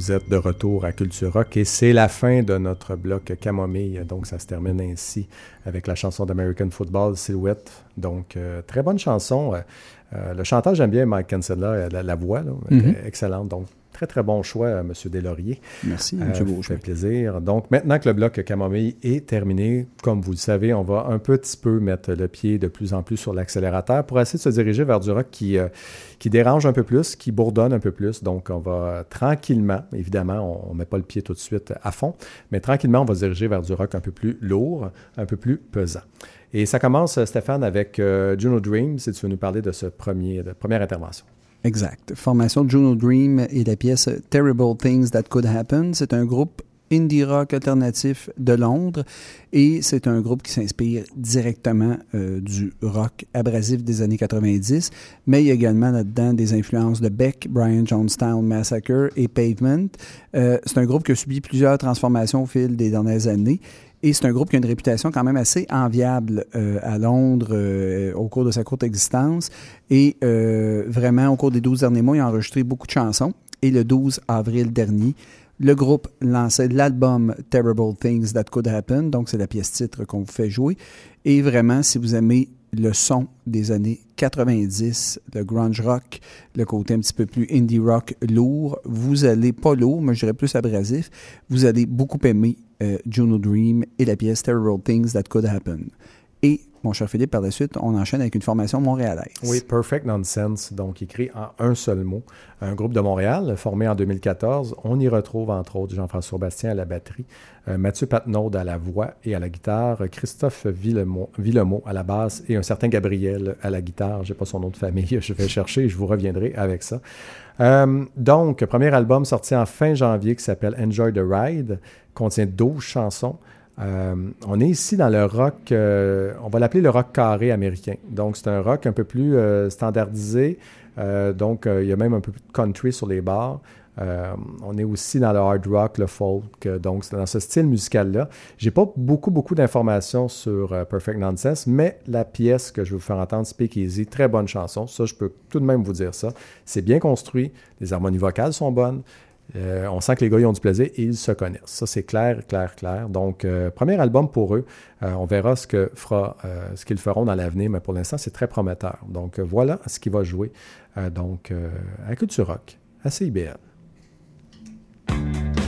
Vous êtes de retour à Culture Rock et c'est la fin de notre bloc Camomille. Donc, ça se termine ainsi avec la chanson d'American Football, Silhouette. Donc, euh, très bonne chanson. Euh, euh, le chanteur, j'aime bien Mike Kinsella, la, la voix, là, Mhm. excellente. Donc, Très, très bon choix, M. Deslauriers. Merci, Euh, M. ça Beauchamp. fait plaisir. Donc, maintenant que le bloc camomille est terminé, comme vous le savez, on va un petit peu mettre le pied de plus en plus sur l'accélérateur pour essayer de se diriger vers du rock qui, euh, qui dérange un peu plus, qui bourdonne un peu plus. Donc, on va tranquillement, évidemment, on ne met pas le pied tout de suite à fond, mais tranquillement, on va se diriger vers du rock un peu plus lourd, un peu plus pesant. Et ça commence, Stéphane, avec euh, Juno Dream, si tu veux nous parler de ce premier, de première intervention. Exact. Formation Juno Dream et la pièce Terrible Things That Could Happen. C'est un groupe indie rock alternatif de Londres et c'est un groupe qui s'inspire directement euh, du rock abrasif des années 90, mais il y a également là-dedans des influences de Beck, Brian Jonestown Massacre et Pavement. Euh, c'est un groupe qui a subi plusieurs transformations au fil des dernières années et c'est un groupe qui a une réputation quand même assez enviable euh, à Londres euh, au cours de sa courte existence. Et euh, vraiment, au cours des 12 derniers mois, il a enregistré beaucoup de chansons. Et le 12 avril dernier, le groupe lançait l'album Terrible Things That Could Happen. Donc, c'est la pièce titre qu'on vous fait jouer. Et vraiment, si vous aimez le son des années 90, le grunge rock, le côté un petit peu plus indie rock lourd, vous allez, pas lourd, mais je dirais plus abrasif, vous allez beaucoup aimer euh, Juno Dream et la pièce Terrible Things That Could Happen. Et, mon cher Philippe, par la suite, on enchaîne avec une formation montréalaise. Oui, Perfect Nonsense, donc écrit en un seul mot. Un groupe de Montréal, formé en 2014. On y retrouve, entre autres, Jean-François Bastien à la batterie, euh, Mathieu Patnaud à la voix et à la guitare, Christophe Villemot, à la basse et un certain Gabriel à la guitare. Je n'ai pas son nom de famille, [LAUGHS] je vais chercher et je vous reviendrai avec ça. Euh, donc, premier album sorti en fin janvier qui s'appelle Enjoy the Ride, contient 12 chansons. Euh, on est ici dans le rock, euh, on va l'appeler le rock carré américain. Donc, c'est un rock un peu plus standardisé. Donc, il y a même un peu plus de country sur les bars. Euh, on est aussi dans le hard rock, le folk. euh, donc, dans ce style musical-là. J'ai pas beaucoup, beaucoup d'informations sur euh, Perfect Nonsense, mais la pièce que je vais vous faire entendre, Speak Easy, très bonne chanson. Ça, je peux tout de même vous dire ça. C'est bien construit. Les harmonies vocales sont bonnes. On sent que les gars ils ont du plaisir et ils se connaissent. Ça, c'est clair, clair, clair. Donc, premier album pour eux. On verra ce que fera, ce qu'ils feront dans l'avenir, mais pour l'instant, c'est très prometteur. Donc, voilà ce qui va jouer donc, à Culture Rock, à CIBL. Bye.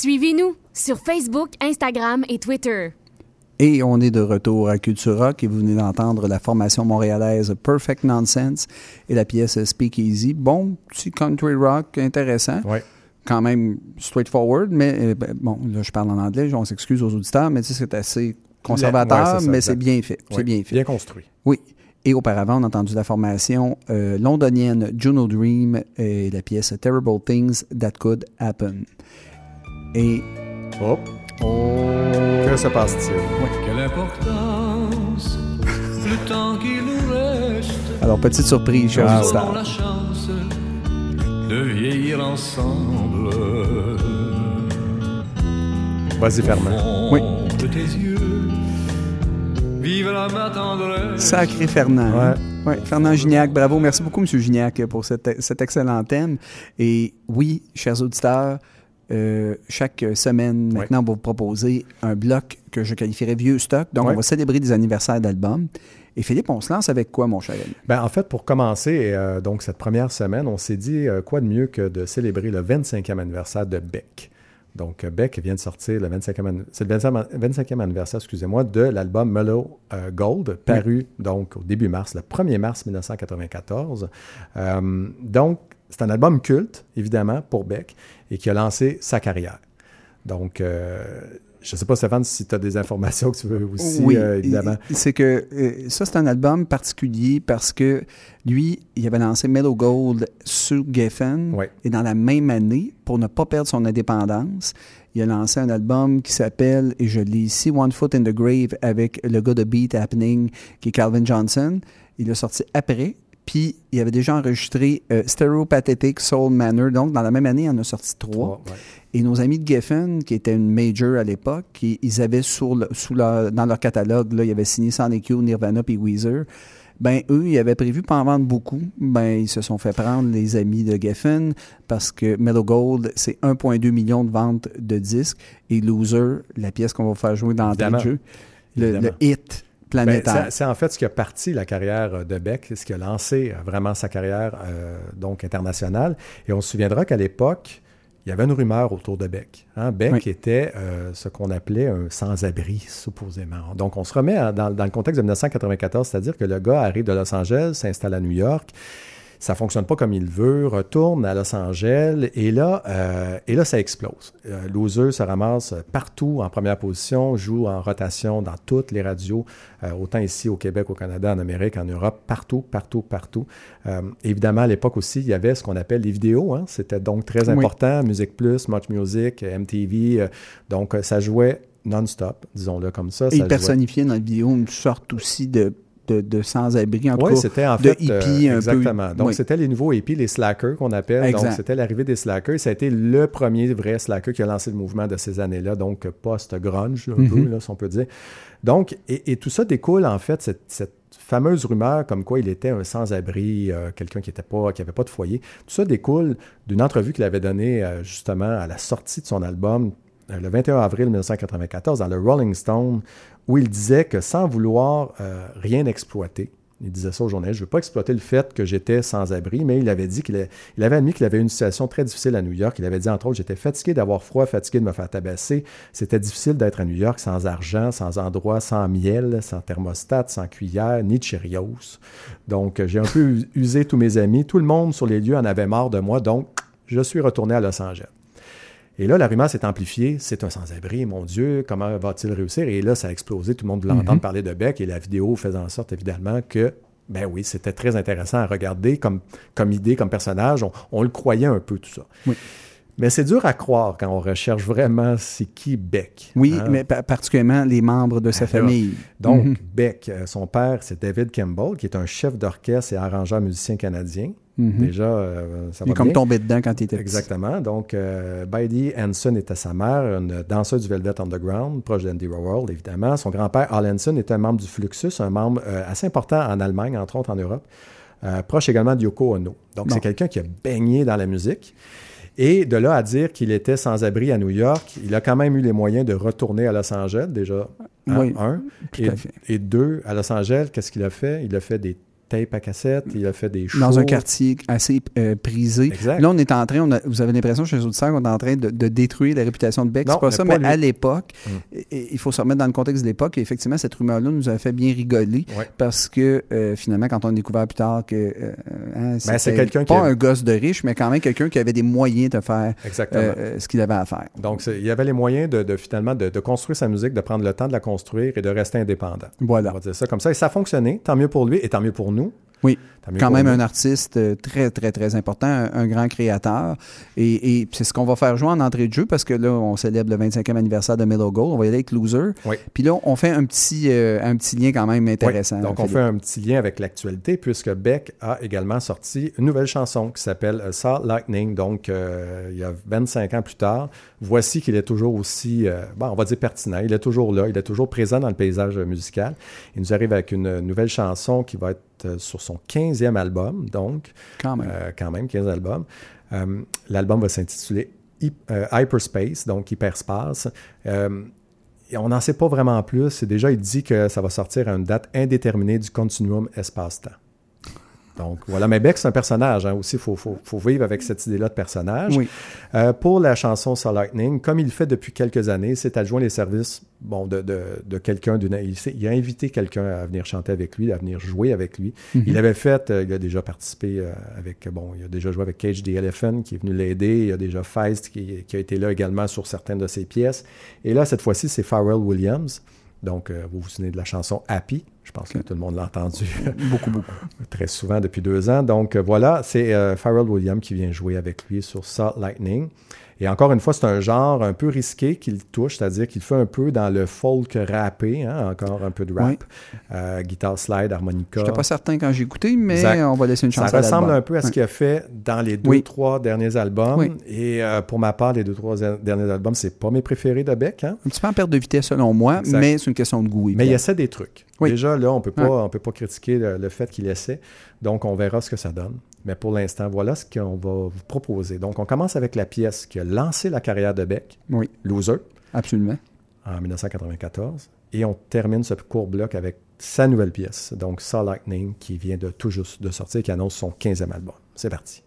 Suivez-nous sur Facebook, Instagram et Twitter. Et on est de retour à Culture Rock et vous venez d'entendre la formation montréalaise Perfect Nonsense et la pièce Speakeasy. Bon, petit country rock intéressant. Ouais. Quand même straightforward, mais euh, ben, bon, là je parle en anglais, on s'excuse aux auditeurs, mais tu sais, c'est assez conservateur, Ouais, c'est ça, mais c'est bien fait. C'est bien fait. Bien construit. Oui. Et auparavant, on a entendu la formation euh, londonienne Juno Dream et la pièce Terrible Things That Could Happen. Et Hop. oh, Que se passe-t-il? Quelle importance [LAUGHS] le temps qui nous reste alors petite surprise, chers Ah, auditeurs. la chance de vieillir ensemble Vas-y, Fernand. Oui. de tes yeux Vive la ma tendresse Sacré Fernand. Ouais. Ouais, Fernand Gignac, bravo. Merci beaucoup, M. Gignac, pour cet, cet excellent thème. Et oui, chers auditeurs, euh, chaque semaine, maintenant, on va vous proposer un bloc que je qualifierais vieux stock. Donc, on va célébrer des anniversaires d'albums. Et Philippe, on se lance avec quoi, mon cher ami? Ben, en fait, pour commencer, euh, donc cette première semaine, on s'est dit euh, quoi de mieux que de célébrer le 25e anniversaire de Beck. Donc, Beck vient de sortir le 25e, anni- c'est le 25e, 25e anniversaire, excusez-moi, de l'album Mellow euh, Gold, paru donc au début mars, le 1er mars 1994. Euh, donc, c'est un album culte, évidemment, pour Beck, et qui a lancé sa carrière. Donc, euh, je ne sais pas, Stéphane, si tu as des informations que tu veux aussi, oui, euh, évidemment. c'est que euh, ça, c'est un album particulier parce que lui, il avait lancé Mellow Gold sur Geffen. Et dans la même année, pour ne pas perdre son indépendance, il a lancé un album qui s'appelle, et je lis ici, One Foot in the Grave avec le gars de Beat Happening qui est Calvin Johnson. Il l'a sorti après. Puis, il avait déjà enregistré euh, Stereopathetic Soul Manor. Donc, dans la même année, il en a sorti trois. Ouais. Et nos amis de Geffen, qui étaient une major à l'époque, ils avaient sur le- sous leur- dans leur catalogue, là, ils avaient signé Youth, Nirvana puis Weezer. Ben, eux, ils avaient prévu pas en vendre beaucoup. Ben, ils se sont fait prendre les amis de Geffen parce que Mellow Gold, c'est 1,2 million de ventes de disques. Et Loser, la pièce qu'on va faire jouer dans le jeu, le hit planétaire. Ben, c'est- en fait ce qui a parti la carrière de Beck, ce qui a lancé euh, vraiment sa carrière euh, donc internationale. Et on se souviendra qu'à l'époque, il y avait une rumeur autour de Beck. hein. Beck Oui. était euh, ce qu'on appelait un sans-abri, supposément. Donc on se remet à- dans, dans le contexte de 1994, c'est-à-dire que le gars arrive de Los Angeles, s'installe à New York. Ça fonctionne pas comme il veut, retourne à Los Angeles et là, euh, et là ça explose. Euh, Loser se ramasse partout en première position, joue en rotation dans toutes les radios, euh, autant ici au Québec, au Canada, en Amérique, en Europe, partout, partout, partout. Euh, évidemment, à l'époque aussi, il y avait ce qu'on appelle les vidéos. hein. C'était donc très Oui. important. Musique Plus, Much Music, MTV. donc, ça jouait non-stop, disons-le comme ça. Et ça personnifiait dans la vidéo une sorte aussi de, de, de sans-abri, en tout Oui, cas. c'était en de fait. hippie un peu. exactement. Donc, Oui. c'était les nouveaux hippies, les slackers qu'on appelle. Exact. Donc, c'était l'arrivée des slackers. Ça a été le premier vrai slacker qui a lancé le mouvement de ces années-là, donc post-grunge, un Mhm. peu, là, si on peut dire. Donc, et, et tout ça découle, en fait, cette, cette fameuse rumeur comme quoi il était un sans-abri, euh, quelqu'un qui n'avait pas, qui avait pas de foyer. Tout ça découle d'une entrevue qu'il avait donnée, euh, justement, à la sortie de son album, euh, le 21 avril 1994, dans le Rolling Stone, où il disait que sans vouloir euh, rien exploiter, il disait ça aux journalistes, je ne veux pas exploiter le fait que j'étais sans abri, mais il avait dit qu'il avait admis qu'il avait une situation très difficile à New York. Il avait dit, entre autres, j'étais fatigué d'avoir froid, fatigué de me faire tabasser. C'était difficile d'être à New York sans argent, sans endroit, sans miel, sans thermostat, sans cuillère, ni Cheerios. Donc, euh, j'ai un peu usé tous mes amis. Tout le monde sur les lieux en avait marre de moi, donc je suis retourné à Los Angeles. Et là, la rumeur s'est amplifiée. C'est un sans-abri, mon Dieu, comment va-t-il réussir? Et là, ça a explosé. Tout le monde voulait entendre parler de Beck et la vidéo faisait en sorte, évidemment, que, ben oui, c'était très intéressant à regarder comme, comme idée, comme personnage. On, on le croyait un peu, tout ça. Oui. Mais c'est dur à croire quand on recherche vraiment c'est qui Beck. Oui, hein? mais pa- particulièrement les membres de sa Alors, famille. Donc, Mhm. Beck, euh, son père, c'est David Campbell, qui est un chef d'orchestre et arrangeur musicien canadien. Mhm. Déjà, euh, ça Il va est comme tombé dedans quand il était petit. Exactement. Donc, euh, Bidey Hanson était sa mère, une danseuse du Velvet Underground, proche d'Andy Warhol, évidemment. Son grand-père, Al Hanson, était un membre du Fluxus, un membre euh, assez important en Allemagne, entre autres en Europe, proche également de Yoko Ono. Donc, c'est quelqu'un qui a baigné dans la musique. Et de là à dire qu'il était sans abri à New York, il a quand même eu les moyens de retourner à Los Angeles, déjà, hein, Oui, un. tout Et, à fait. et deux, à Los Angeles, qu'est-ce qu'il a fait? Il a fait des tapes à cassette, il a fait des shows. Dans un quartier assez euh, prisé. Exact. Là, on est en train, on a- vous avez l'impression chez les auditeurs qu'on est en train de, de détruire la réputation de Beck. C'est pas ça, mais à l'époque, Mm. il faut se remettre dans le contexte de l'époque. Et effectivement, cette rumeur-là nous a fait bien rigoler Ouais. parce que euh, finalement, quand on a découvert plus tard que euh, hein, Ben, c'est pas a- un gosse de riche, mais quand même quelqu'un qui avait des moyens de faire euh, ce qu'il avait à faire. Donc, il y avait les moyens de, de, finalement de, de construire sa musique, de prendre le temps de la construire et de rester indépendant. Voilà. On va dire ça comme ça. Et ça a fonctionné. Tant mieux pour lui et tant mieux pour nous. Oui. Quand même un artiste euh, très, très, très important, un, un grand créateur. Et, et c'est ce qu'on va faire jouer en entrée de jeu parce que là, on célèbre le 25e anniversaire de Mellow Gold. On va y aller avec Loser. Oui. Puis là, on fait un petit, euh, un petit lien quand même intéressant. Oui. Donc, on fait un petit lien avec l'actualité puisque Beck a également sorti une nouvelle chanson qui s'appelle euh, Salt Lightning. Donc, euh, il y a 25 ans plus tard, voici qu'il est toujours aussi, euh, bon, on va dire pertinent. Il est toujours là, il est toujours présent dans le paysage musical. Il nous arrive avec une nouvelle chanson qui va être sur son 15e album, donc, Quand même. euh, quand même 15 albums. Euh, L'album va s'intituler euh, Hyperspace, donc hyperspace. Euh, et on n'en sait pas vraiment plus. Déjà, il dit que ça va sortir à une date indéterminée du continuum espace-temps. Donc voilà, mais Beck, c'est un personnage hein, aussi. Il faut, faut- faut vivre avec cette idée-là de personnage. Oui. Euh, pour la chanson Soul Lightning, comme il le fait depuis quelques années, c'est adjoint les services bon, de, de, de quelqu'un. Il, a invité quelqu'un à venir chanter avec lui, à venir jouer avec lui. Mhm. Il avait fait, euh, il a déjà participé euh, avec, bon, il a déjà joué avec Cage the Elephant qui est venu l'aider. Il y a déjà Feist qui, qui a été là également sur certaines de ses pièces. Et là, cette fois-ci, c'est Pharrell Williams. Donc, euh, vous vous souvenez de la chanson Happy? Je pense que tout le monde l'a entendu [LAUGHS] Beaucoup, beaucoup. [LAUGHS] très souvent depuis deux ans. Donc euh, voilà, c'est euh, Pharrell Williams qui vient jouer avec lui sur Salt Lightning. Et encore une fois, c'est un genre un peu risqué qu'il touche, c'est-à-dire qu'il fait un peu dans le folk rappé, hein, encore un peu de rap, Oui. Euh, guitare slide, harmonica. Je n'étais pas certain quand j'ai écouté, mais Exact. on va laisser une Ça chance à ressemble un peu à ce qu'il a fait dans les deux, Oui. trois derniers albums. Et euh, pour ma part, les deux, trois derniers albums, c'est pas mes préférés de Beck. Hein? Un petit peu en perte de vitesse selon moi, Exact. mais c'est une question de goût. Mais il essaie des trucs. Déjà, là, on peut pas, on peut pas critiquer le, le fait qu'il essaie. Donc, on verra ce que ça donne. Mais pour l'instant, voilà ce qu'on va vous proposer. Donc, on commence avec la pièce qui a lancé la carrière de Beck, Oui, Loser, absolument. en 1994. Et on termine ce court bloc avec sa nouvelle pièce, donc Saw Lightning, qui vient de tout juste de sortir, qui annonce son 15e album. C'est parti.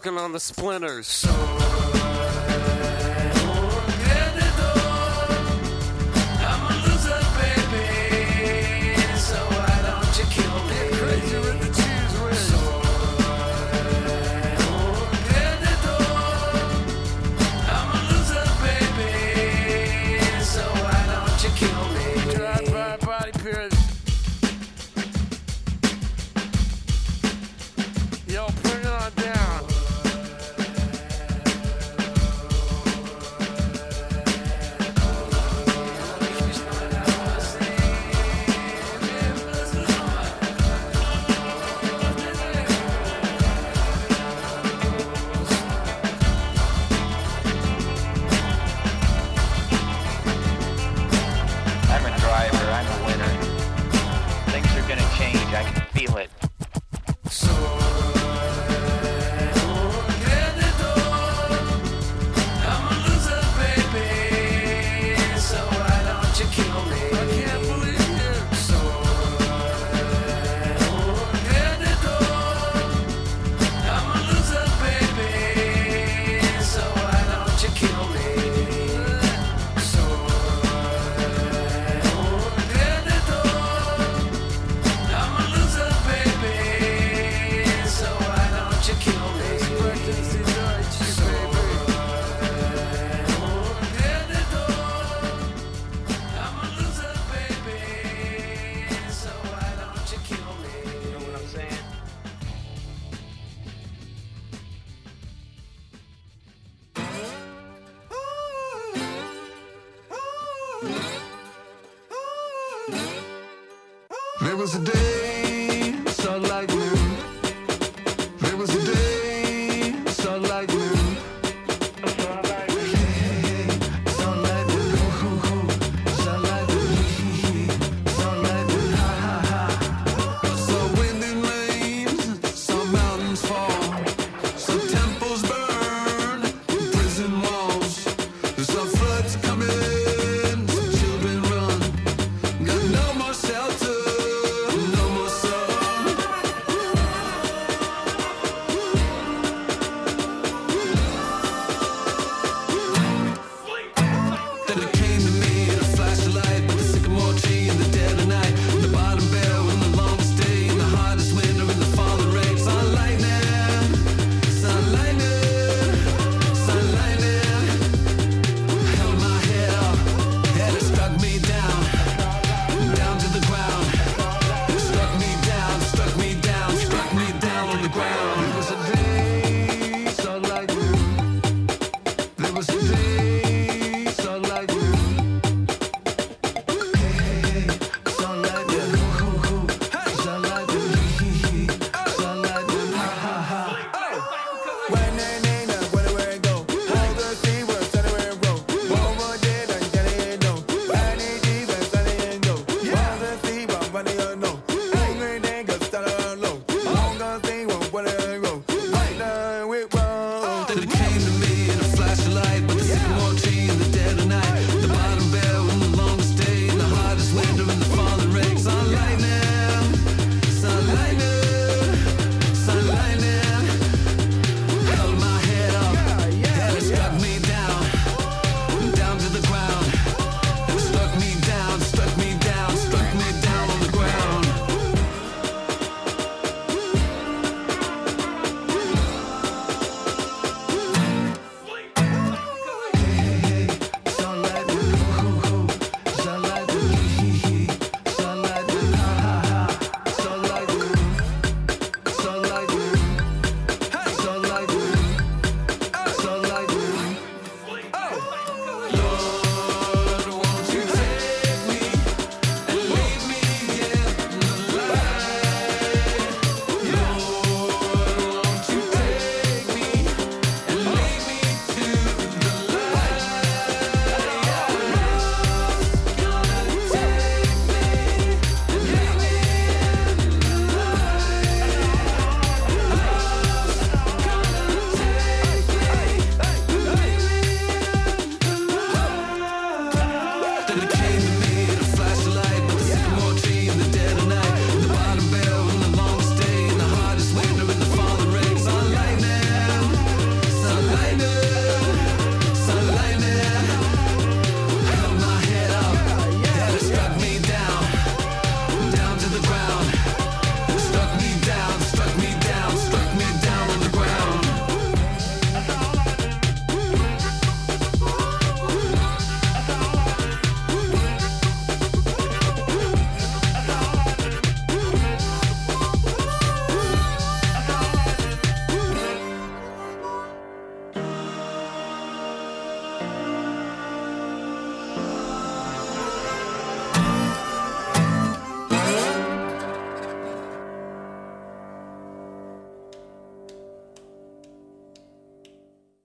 Choking on the splinters. So.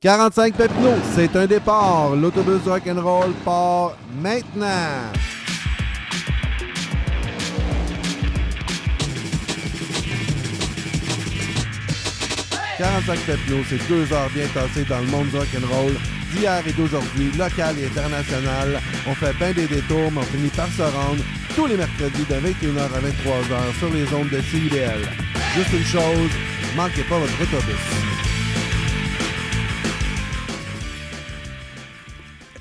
45 Pepino, c'est un départ. L'autobus de rock'n'roll part maintenant. « 45 Pepino, c'est deux heures bien tassées dans le monde du rock'n'roll d'hier et d'aujourd'hui, local et international. On fait bien des détours, mais on finit par se rendre tous les mercredis de 21h à 23h sur les ondes de CIBL. Juste une chose, manquez pas votre autobus.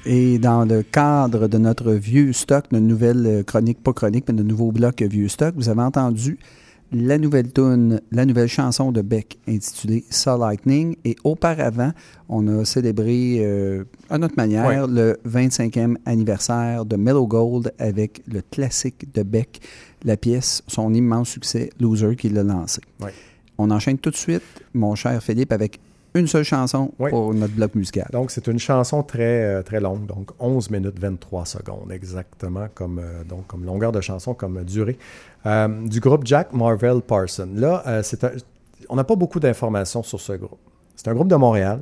Et dans le cadre de notre vieux stock, de nouvelle euh, chronique, pas chronique, mais de nouveau bloc vieux stock, vous avez entendu la nouvelle tune, la nouvelle chanson de Beck intitulée Saw Lightning. Et auparavant, on a célébré euh, à notre manière le 25e anniversaire de Mellow Gold avec le classique de Beck, la pièce, son immense succès, Loser, qui l'a lancé. Oui. On enchaîne tout de suite, mon cher Philippe, avec une seule chanson Oui. pour notre bloc musical. Donc, c'est une chanson très, euh, très longue, donc 11 minutes 23 secondes, exactement comme, euh, donc, comme longueur de chanson, comme durée, euh, du groupe Jack Marvel Parson. Là, euh, c'est on n'a pas beaucoup d'informations sur ce groupe. C'est un groupe de Montréal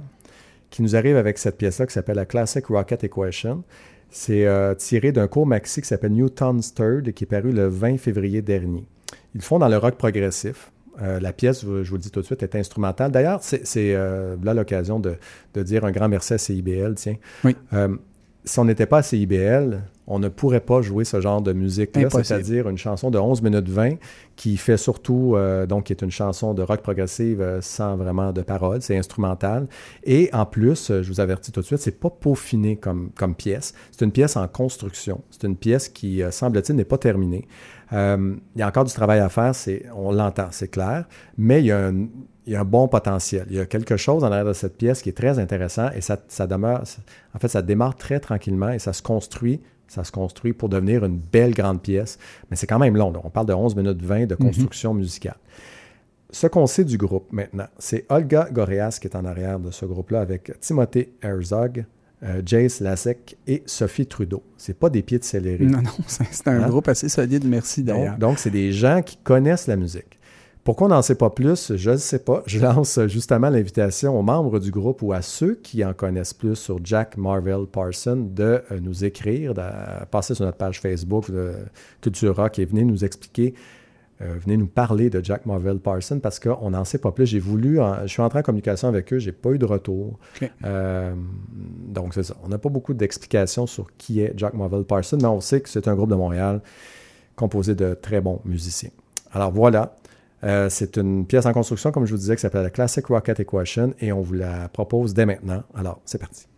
qui nous arrive avec cette pièce-là qui s'appelle la Classic Rocket Equation. C'est euh, tiré d'un court maxi qui s'appelle Newton's Third, qui est paru le 20 février dernier. Ils le font dans le rock progressif. Euh, la pièce, je vous le dis tout de suite, est instrumentale. D'ailleurs, c'est euh, là l'occasion de, de dire un grand merci à CIBL. Tiens. Oui. Euh, si on n'était pas à CIBL, on ne pourrait pas jouer ce genre de musique-là, c'est-à-dire une chanson de 11 minutes 20 qui fait surtout, euh, donc, qui est une chanson de rock progressive euh, sans vraiment de paroles, c'est instrumental. Et en plus, euh, je vous avertis tout de suite, c'est pas peaufiné comme, comme pièce. C'est une pièce en construction. C'est une pièce qui, semble-t-il, n'est pas terminée. Euh, il y a encore du travail à faire, c'est, on l'entend, c'est clair, mais il y, a un, il y a un bon potentiel. Il y a quelque chose en arrière de cette pièce qui est très intéressant et ça, ça demeure, en fait, ça démarre très tranquillement et ça se construit, ça se construit pour devenir une belle grande pièce, mais c'est quand même long. on parle de 11 minutes 20 de construction musicale. Ce qu'on sait du groupe maintenant, c'est Olga Goreas qui est en arrière de ce groupe-là avec Timothée Herzog, euh, Jace Lasek et Sophie Trudeau. C'est pas des pieds de céleri. Non, non, c'est un Hein? groupe assez solide, merci d'ailleurs. Donc, c'est des gens qui connaissent la musique. Pourquoi on n'en sait pas plus, je ne sais pas. Je lance justement l'invitation aux membres du groupe ou à ceux qui en connaissent plus sur Jack Marvel Parson de euh, nous écrire, de passer sur notre page Facebook de Culture Rock et venez nous expliquer, euh, venez nous parler de Jack Marvel Parson parce qu'on n'en sait pas plus. J'ai voulu, en- je suis entré en communication avec eux, j'ai pas eu de retour. Euh, donc c'est ça. On n'a pas beaucoup d'explications sur qui est Jack Marvel Parson, mais on sait que c'est un groupe de Montréal composé de très bons musiciens. Alors voilà, Euh, c'est une pièce en construction, comme je vous disais, qui s'appelle la Classic Rocket Equation et on vous la propose dès maintenant. Alors, c'est parti.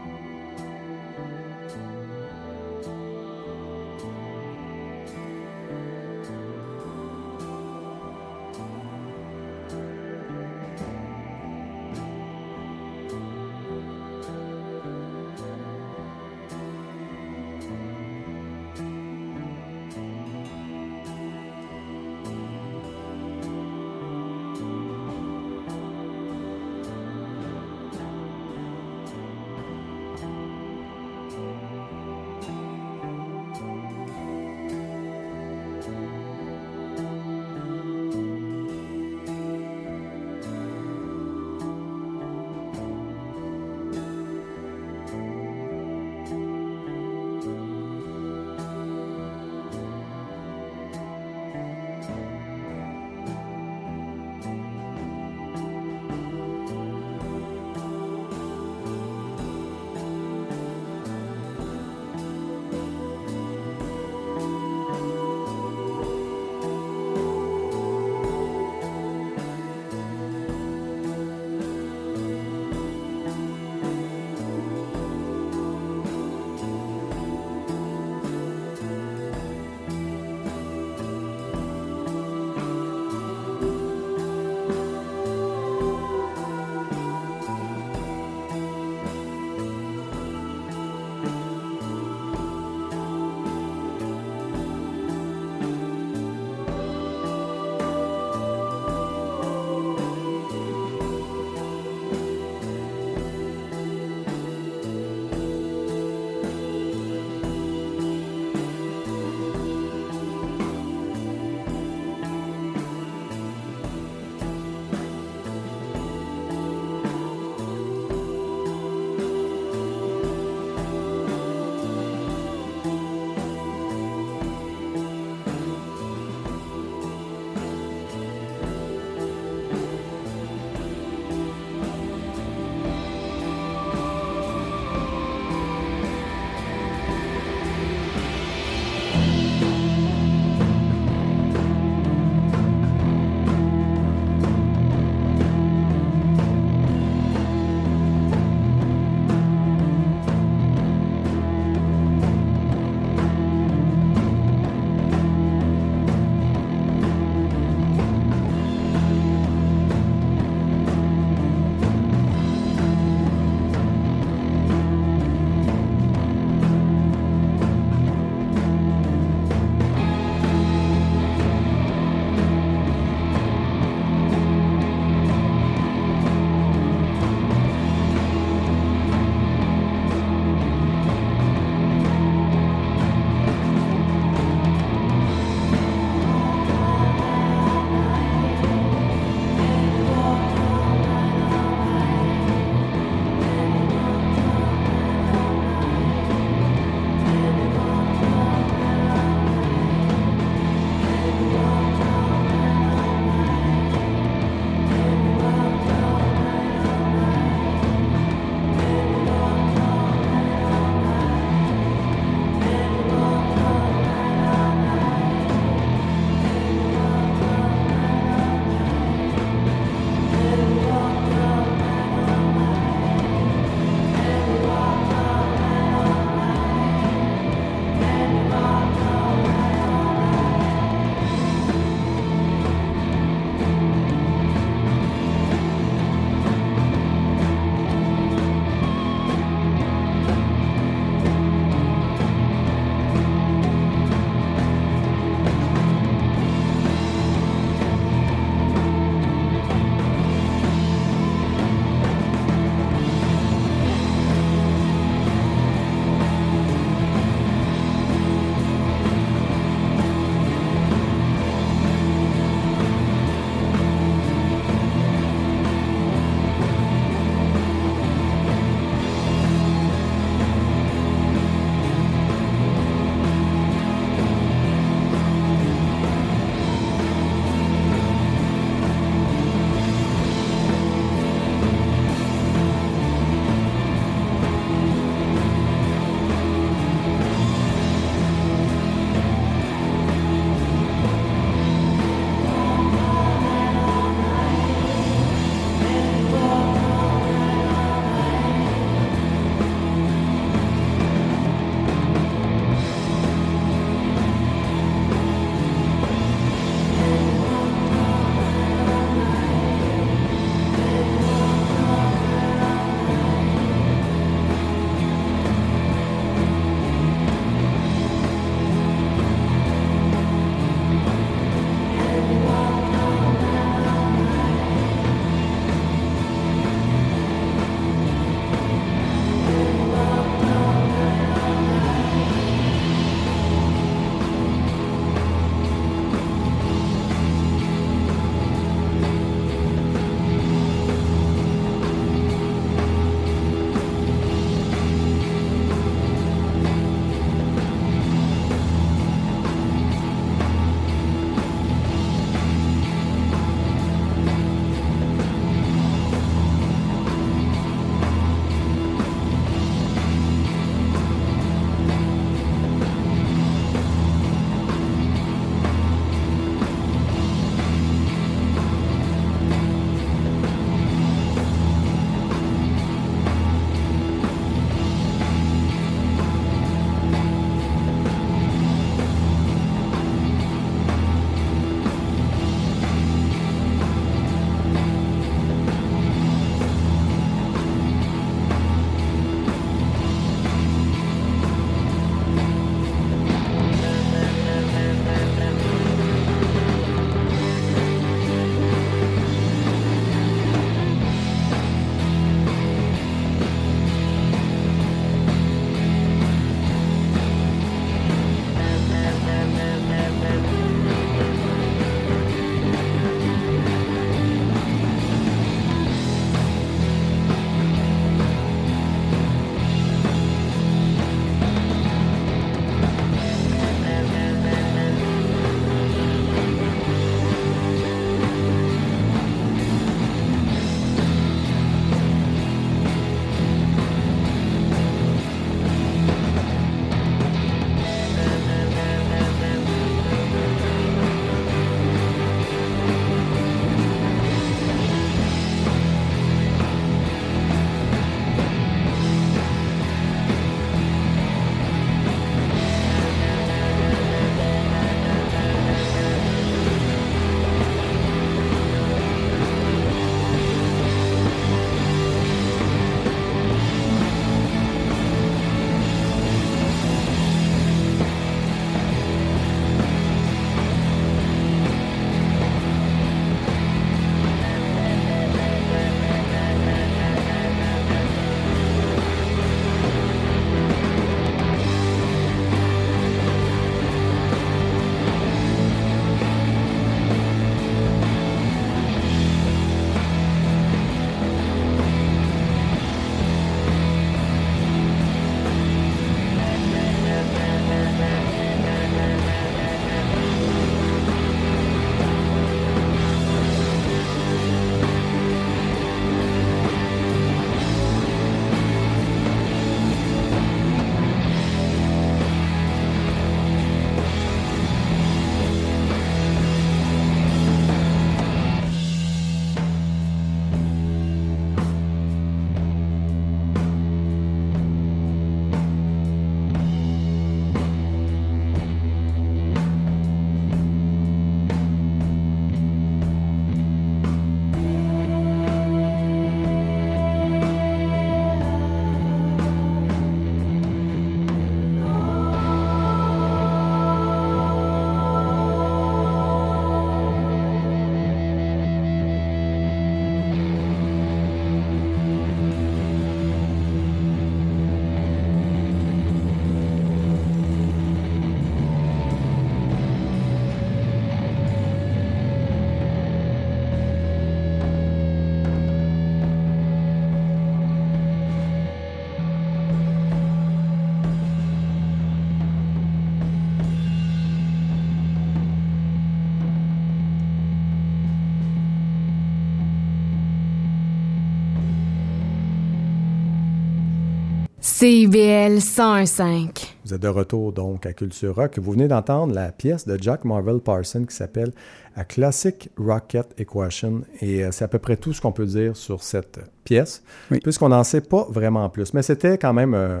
CIBL 101.5. Vous êtes de retour donc à Culture Rock. Vous venez d'entendre la pièce de Jack Marvel Parson qui s'appelle A Classic Rocket Equation. Et euh, c'est à peu près tout ce qu'on peut dire sur cette pièce, Oui. puisqu'on n'en sait pas vraiment plus. Mais c'était quand même euh,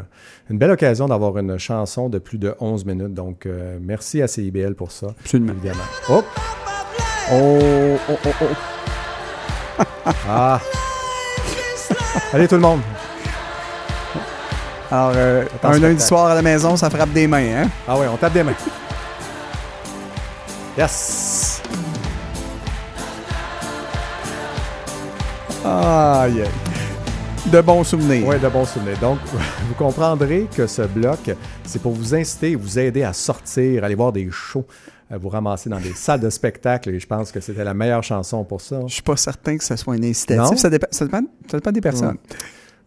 une belle occasion d'avoir une chanson de plus de 11 minutes. Donc, euh, merci à CIBL pour ça. Absolument. Évidemment. Hop! Oh, oh, oh, oh. Ah! [LAUGHS] Allez, tout le monde! Alors, euh, un lundi soir à la maison, ça frappe des mains, hein? Ah oui, on tape des mains. Yes! Aïe, aïe. De bons souvenirs. Oui, de bons souvenirs. Donc, [LAUGHS] vous comprendrez que ce bloc, c'est pour vous inciter, vous aider à sortir, aller voir des shows, vous ramasser dans des salles de spectacle. Et je pense que c'était la meilleure chanson pour ça. Je suis pas certain que ce soit un incitatif. Ça dépend, ça, dépend, ça dépend des personnes.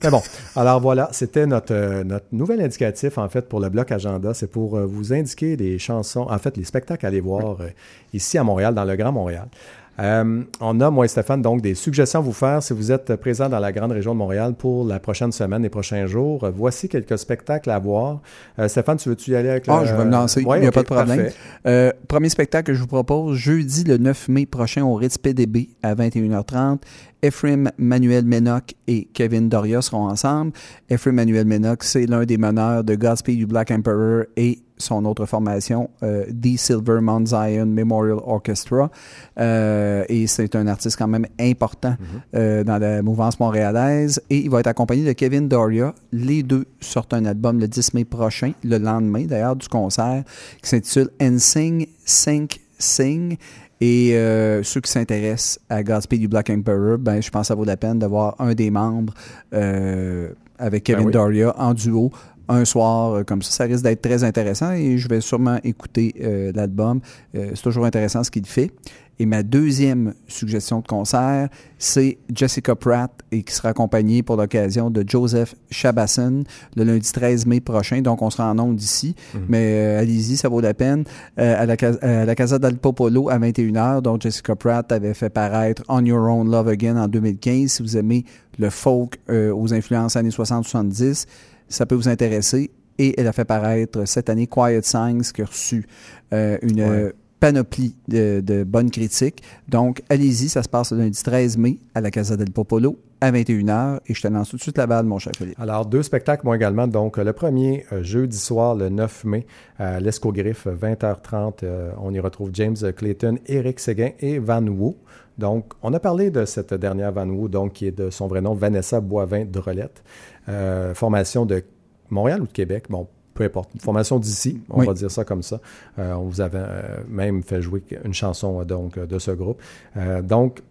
Mais bon, alors voilà, c'était notre, euh, notre nouvel indicatif, en fait, pour le bloc agenda. C'est pour euh, vous indiquer les chansons, en fait, les spectacles à aller voir euh, ici à Montréal, dans le Grand Montréal. Euh, on a, moi et Stéphane, donc des suggestions à vous faire si vous êtes présent dans la grande région de Montréal pour la prochaine semaine, les prochains jours. Voici quelques spectacles à voir. Euh, Stéphane, tu veux-tu y aller avec Ah, le- je vais me lancer, Ouais, il n'y a pas de problème. Euh, premier spectacle que je vous propose, jeudi le 9 mai prochain au Ritz PDB à 21h30. Ephraim Manuel Menoc et Kevin Doria seront ensemble. Ephraim Manuel Menoc, c'est l'un des meneurs de Godspeed du Black Emperor et son autre formation, euh, The Silver Mount Zion Memorial Orchestra. Euh, et c'est un artiste quand même important euh, dans la mouvance montréalaise. Et il va être accompagné de Kevin Doria. Les deux sortent un album le 10 mai prochain, le lendemain d'ailleurs du concert, qui s'intitule Ensing, Sink, Sing. Et euh, ceux qui s'intéressent à Godspeed du Black Emperor, ben, je pense que ça vaut la peine d'avoir un des membres euh, avec Kevin oui. Doria en duo un soir euh, comme ça. Ça risque d'être très intéressant et je vais sûrement écouter euh, l'album. Euh, c'est toujours intéressant ce qu'il fait. Et ma deuxième suggestion de concert, c'est Jessica Pratt et qui sera accompagnée pour l'occasion de Joseph Chabasson le lundi 13 mai prochain. Donc, on sera en ondes d'ici. Mais euh, allez-y, ça vaut la peine. Euh, à, la, Cas- à la Casa del Popolo à 21h. Donc, Jessica Pratt avait fait paraître On Your Own Love Again en 2015. Si vous aimez le folk euh, aux influences années 60-70, ça peut vous intéresser. Et elle a fait paraître cette année Quiet Signs qui a reçu euh, une Ouais. panoplie de, de bonnes critiques. Donc, allez-y, ça se passe le lundi 13 mai à la Casa del Popolo à 21h. Et je te lance tout de suite la balle, mon cher Philippe. Alors, deux spectacles, moi également. Donc, le premier, euh, jeudi soir, le 9 mai, à l'Escogriffe, 20h30. euh, on y retrouve James Clayton, Eric Séguin et Van Wu. Donc, on a parlé de cette dernière Van Wu, donc, qui est de son vrai nom, Vanessa Boivin-Drolette. Euh, formation de Montréal ou de Québec, bon, peu importe. Une formation d'ici, on Oui. va dire ça comme ça. Euh, on vous avait euh, même fait jouer une chanson donc, de ce groupe. Donc,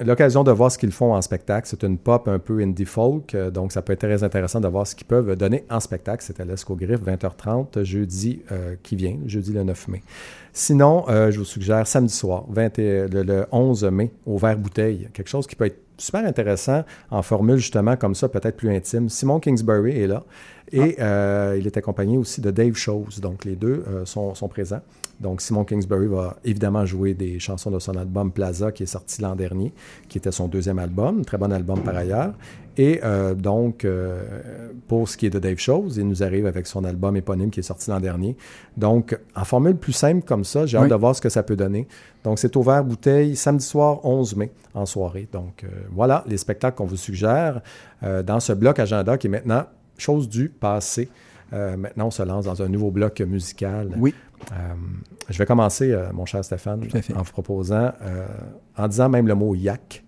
l'occasion de voir ce qu'ils font en spectacle. C'est une pop un peu indie folk, donc ça peut être très intéressant de voir ce qu'ils peuvent donner en spectacle. C'est à l'Esco Griffe, 20h30, jeudi euh, qui vient, jeudi le 9 mai. Sinon, euh, je vous suggère samedi soir, 20 et- le, le 11 mai, au Vert Bouteille. Quelque chose qui peut être super intéressant en formule justement comme ça, peut-être plus intime. Simon Kingsbury est là et euh, il est accompagné aussi de Dave Chose. Donc les deux euh, sont, sont présents. Donc Simon Kingsbury va évidemment jouer des chansons de son album Plaza qui est sorti l'an dernier, qui était son deuxième album, très bon album par ailleurs. Et euh, donc, euh, pour ce qui est de Dave Chose, il nous arrive avec son album éponyme qui est sorti l'an dernier. Donc, en formule plus simple comme ça, j'ai hâte de voir ce que ça peut donner. Donc, c'est ouvert bouteille samedi soir 11 mai en soirée. Donc, euh, voilà les spectacles qu'on vous suggère dans ce bloc agenda qui est maintenant chose du passé. Euh, maintenant, on se lance dans un nouveau bloc musical. Oui. Euh, je vais commencer, euh, mon cher Stéphane, en vous proposant, en disant même le mot yak.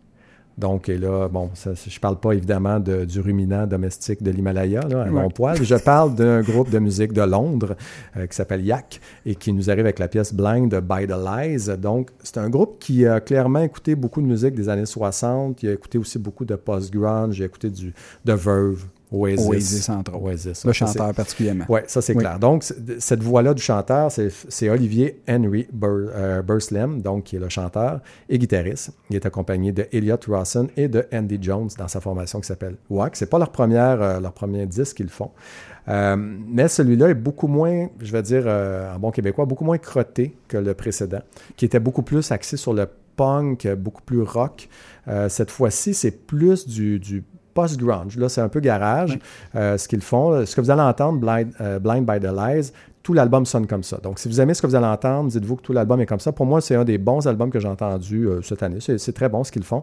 Donc, et là, bon, ça, je ne parle pas évidemment de- du ruminant domestique de l'Himalaya, là, un Ouais. long poil. Je parle d'un groupe de musique de Londres euh, qui s'appelle Yak et qui nous arrive avec la pièce Blind by the Lies. Donc, c'est un groupe qui a clairement écouté beaucoup de musique des années 60. Il a écouté aussi beaucoup de post-grunge. Il a écouté du, de Verve, Oasis. Oasis, entre autres. Oasis, Le ça, chanteur particulièrement. oui, ça c'est Oui. clair. Donc, cette voix-là du chanteur, c'est Olivier Henry Bur, euh, Burslem, donc qui est le chanteur et guitariste. Il est accompagné de Elliot Rawson et de Andy Jones dans sa formation qui s'appelle WAC. C'est pas leur première, euh, leur premier disque qu'ils font. Euh, mais celui-là est beaucoup moins, je vais dire euh, en bon québécois, beaucoup moins crotté que le précédent, qui était beaucoup plus axé sur le punk, beaucoup plus rock. Cette fois-ci, c'est plus du, du post-grunge. Là, c'est un peu garage, euh, ce qu'ils font. Ce que vous allez entendre, Blind, euh, Blind by the Lies, tout l'album sonne comme ça. Donc, si vous aimez ce que vous allez entendre, dites-vous que tout l'album est comme ça. Pour moi, c'est un des bons albums que j'ai entendu euh, cette année. C'est c'est très bon ce qu'ils font.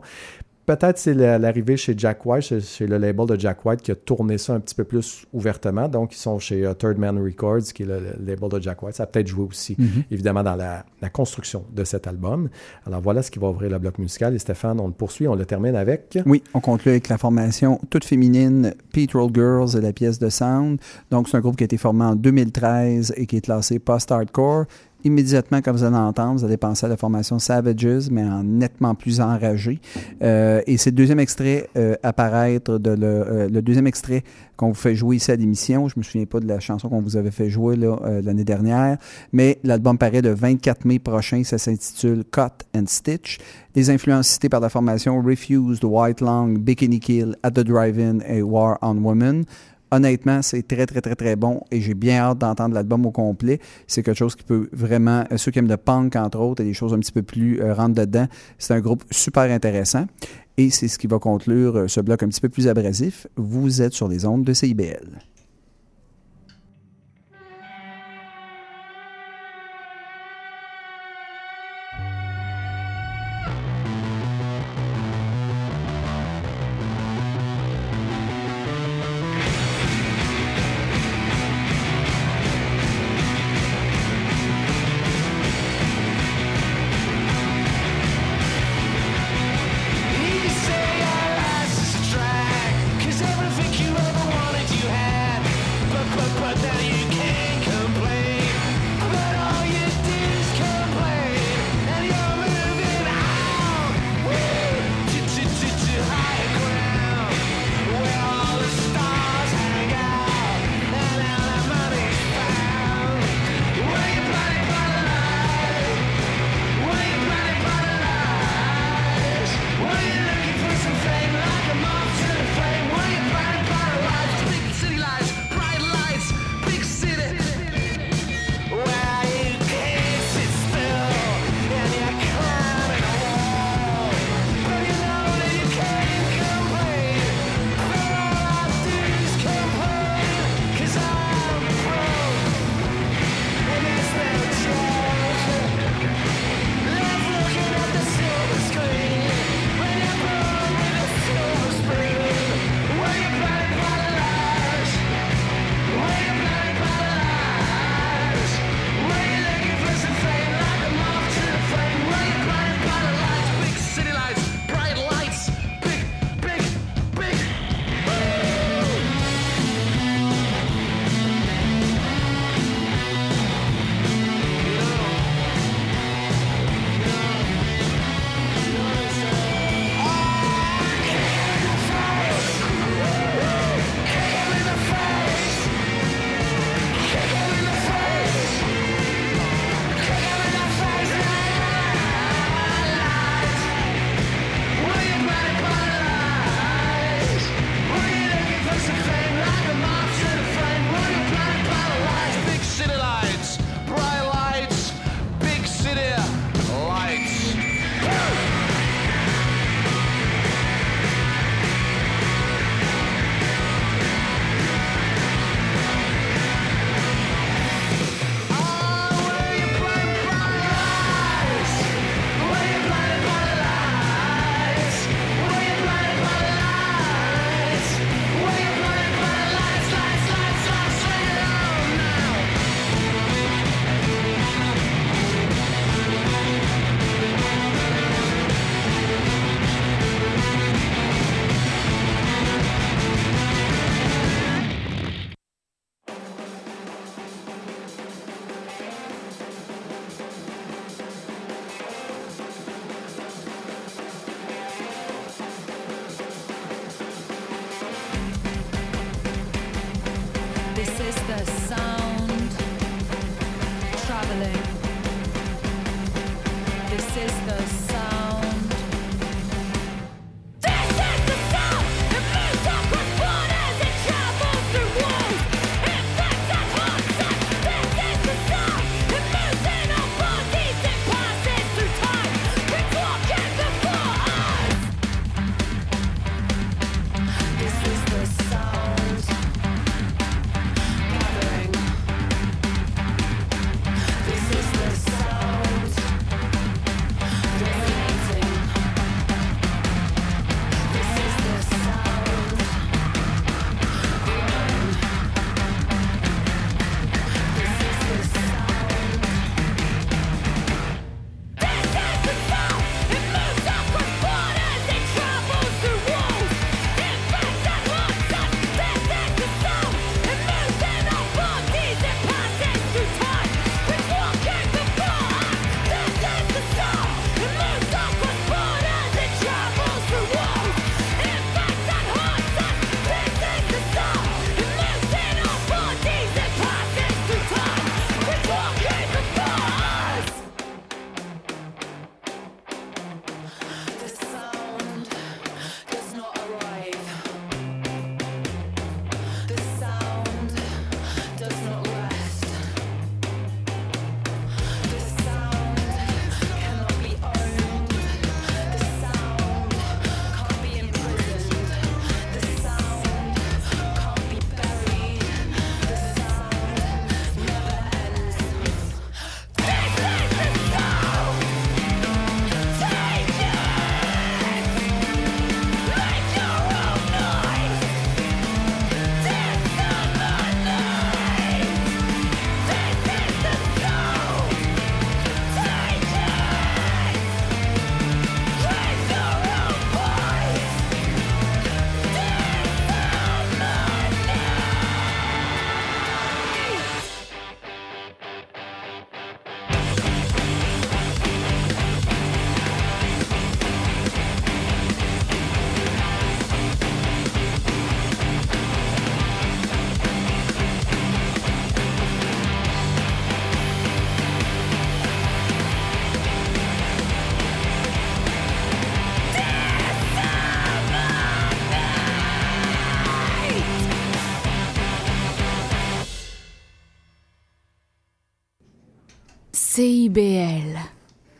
Peut-être c'est la- l'arrivée chez Jack White, chez, chez le label de Jack White, qui a tourné ça un petit peu plus ouvertement. Donc, ils sont chez euh, Third Man Records, qui est le, le label de Jack White. Ça a peut-être joué aussi, Mhm. évidemment, dans la, la construction de cet album. Alors, voilà ce qui va ouvrir le bloc musical. Et Stéphane, on le poursuit, on le termine avec... Oui, on conclut avec la formation toute féminine Petrol Girls et la pièce de Sound. Donc, c'est un groupe qui a été formé en 2013 et qui est classé post-hardcore. Immédiatement, quand vous allez entendre, vous allez penser à la formation Savages, mais en nettement plus enragé. Euh, et c'est le deuxième extrait euh, à paraître, de le, euh, le deuxième extrait qu'on vous fait jouer ici à l'émission. Je me souviens pas de la chanson qu'on vous avait fait jouer euh, l'année dernière, mais l'album paraît le 24 mai prochain. Ça s'intitule Cut and Stitch. Les influences citées par la formation Refused, White Long, Bikini Kill, At the Drive-In et War on Women. Honnêtement, c'est très, très, très, très bon et j'ai bien hâte d'entendre l'album au complet. C'est quelque chose qui peut vraiment, euh, ceux qui aiment le punk, entre autres, et des choses un petit peu plus euh, dedans, c'est un groupe super intéressant et c'est ce qui va conclure euh, ce bloc un petit peu plus abrasif. Vous êtes sur les ondes de CIBL.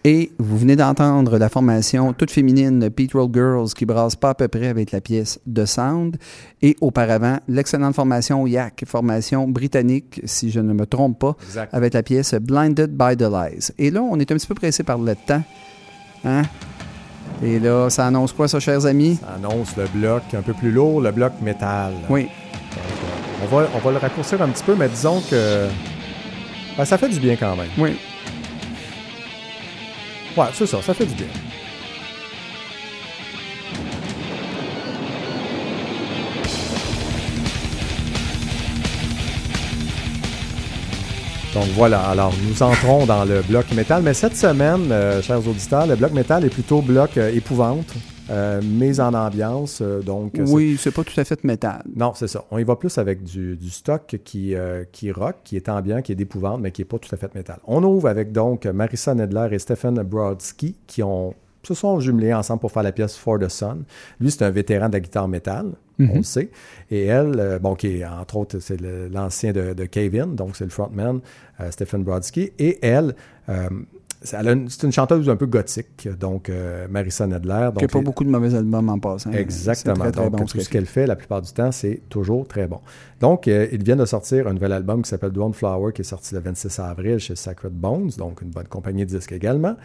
Et vous venez d'entendre la formation toute féminine Petrol Girls qui brasse pas à peu près avec la pièce The Sound. Et auparavant, l'excellente formation Yak, formation britannique, si je ne me trompe pas, Exact. avec la pièce Blinded by the Lies. Et là, on est un petit peu pressé par le temps. Hein? Et là, ça annonce quoi, ça, chers amis? Ça annonce le bloc un peu plus lourd, le bloc métal. Oui. On va, on va le raccourcir un petit peu, mais disons que ben, ça fait du bien quand même. Oui. Ouais, c'est ça, ça fait du bien. Donc voilà, alors nous entrons dans le bloc métal, mais cette semaine, euh, chers auditeurs, le bloc métal est plutôt bloc euh, épouvante, euh, mise en ambiance, euh, donc c'est- Oui, c'est pas tout à fait métal. non, c'est ça. On y va plus avec du, du stock qui, euh, qui rock, qui est ambiant, qui est d'épouvante, mais qui n'est pas tout à fait métal. On ouvre avec donc Marissa Nedler et Stephen Brodsky qui ont, se sont jumelés ensemble pour faire la pièce For the Sun. Lui, c'est un vétéran de la guitare métal, Mhm. on le sait. Et elle, euh, bon, qui est entre autres, c'est l'ancien de, de Cave-In, donc c'est le frontman, euh, Stephen Brodsky. Et elle, euh, c'est une- chanteuse un peu gothique, donc euh, Marissa Nedler. Il n'y Donc a pas beaucoup de mauvais albums en passant. Exactement. Très, très Donc, bon, tout ce qu'elle fait, la plupart du temps, c'est toujours très bon. Donc, euh, ils viennent de sortir un nouvel album qui s'appelle Dawn Flower, qui est sorti le 26 avril chez Sacred Bones, donc une bonne compagnie de disques également.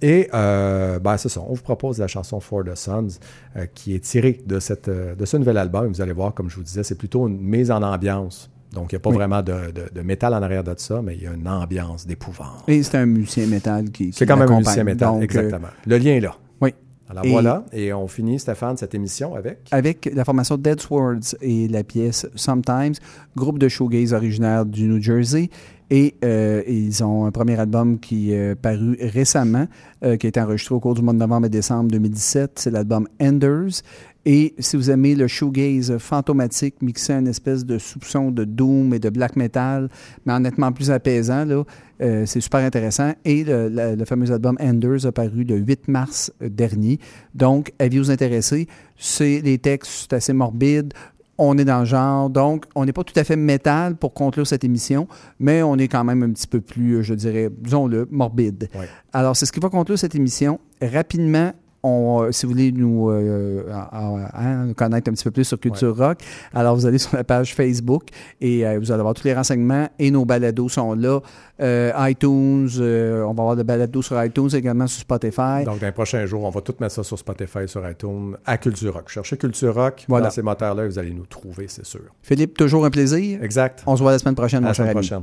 Et, euh, ben, c'est ça. On vous propose la chanson For the Sons, euh, qui est tirée de, cette, euh, de ce nouvel album. Vous allez voir, comme je vous disais, c'est plutôt une mise en ambiance. Donc, il n'y a pas Oui. vraiment de, de- de métal en arrière de ça, mais il y a une ambiance d'épouvante. Et c'est un musicien métal qui. C'est quand même un musicien métal, Donc, euh, exactement. Le lien est là. oui. Alors Et- voilà, et on finit, Stéphane, cette émission avec... avec la formation Dead Swords et la pièce Sometimes, groupe de shoegaze originaire du New Jersey. Et euh, ils ont un premier album qui est paru récemment, euh, qui a été enregistré au cours du mois de novembre et décembre 2017. C'est l'album Enders. Et si vous aimez le shoegaze fantomatique, mixé à une espèce de soupçon de doom et de black metal, mais en nettement plus apaisant, là, euh, c'est super intéressant. Et le, le- le fameux album Enders a paru le 8 mars dernier. Donc, avis vous intéresser, c'est les textes assez morbides. On est dans le genre, donc on n'est pas tout à fait métal pour conclure cette émission, mais on est quand même un petit peu plus, euh, je dirais, disons-le, morbide. Ouais. Alors, c'est ce qui va conclure cette émission. Rapidement, on, euh, si vous voulez nous, euh, euh, hein, connaître un petit peu plus sur Culture Rock, alors vous allez sur la page Facebook et euh, vous allez avoir tous les renseignements et nos balados sont là. Euh, iTunes, on va avoir le balado sur iTunes également sur Spotify. Donc, dans les prochains jours, on va tout mettre ça sur Spotify, sur iTunes, à Culture Rock. Cherchez Culture Rock Voilà. dans ces moteurs-là, vous allez nous trouver, c'est sûr. Philippe, toujours un plaisir. Exact. On se voit la semaine prochaine, À la semaine ami. prochaine.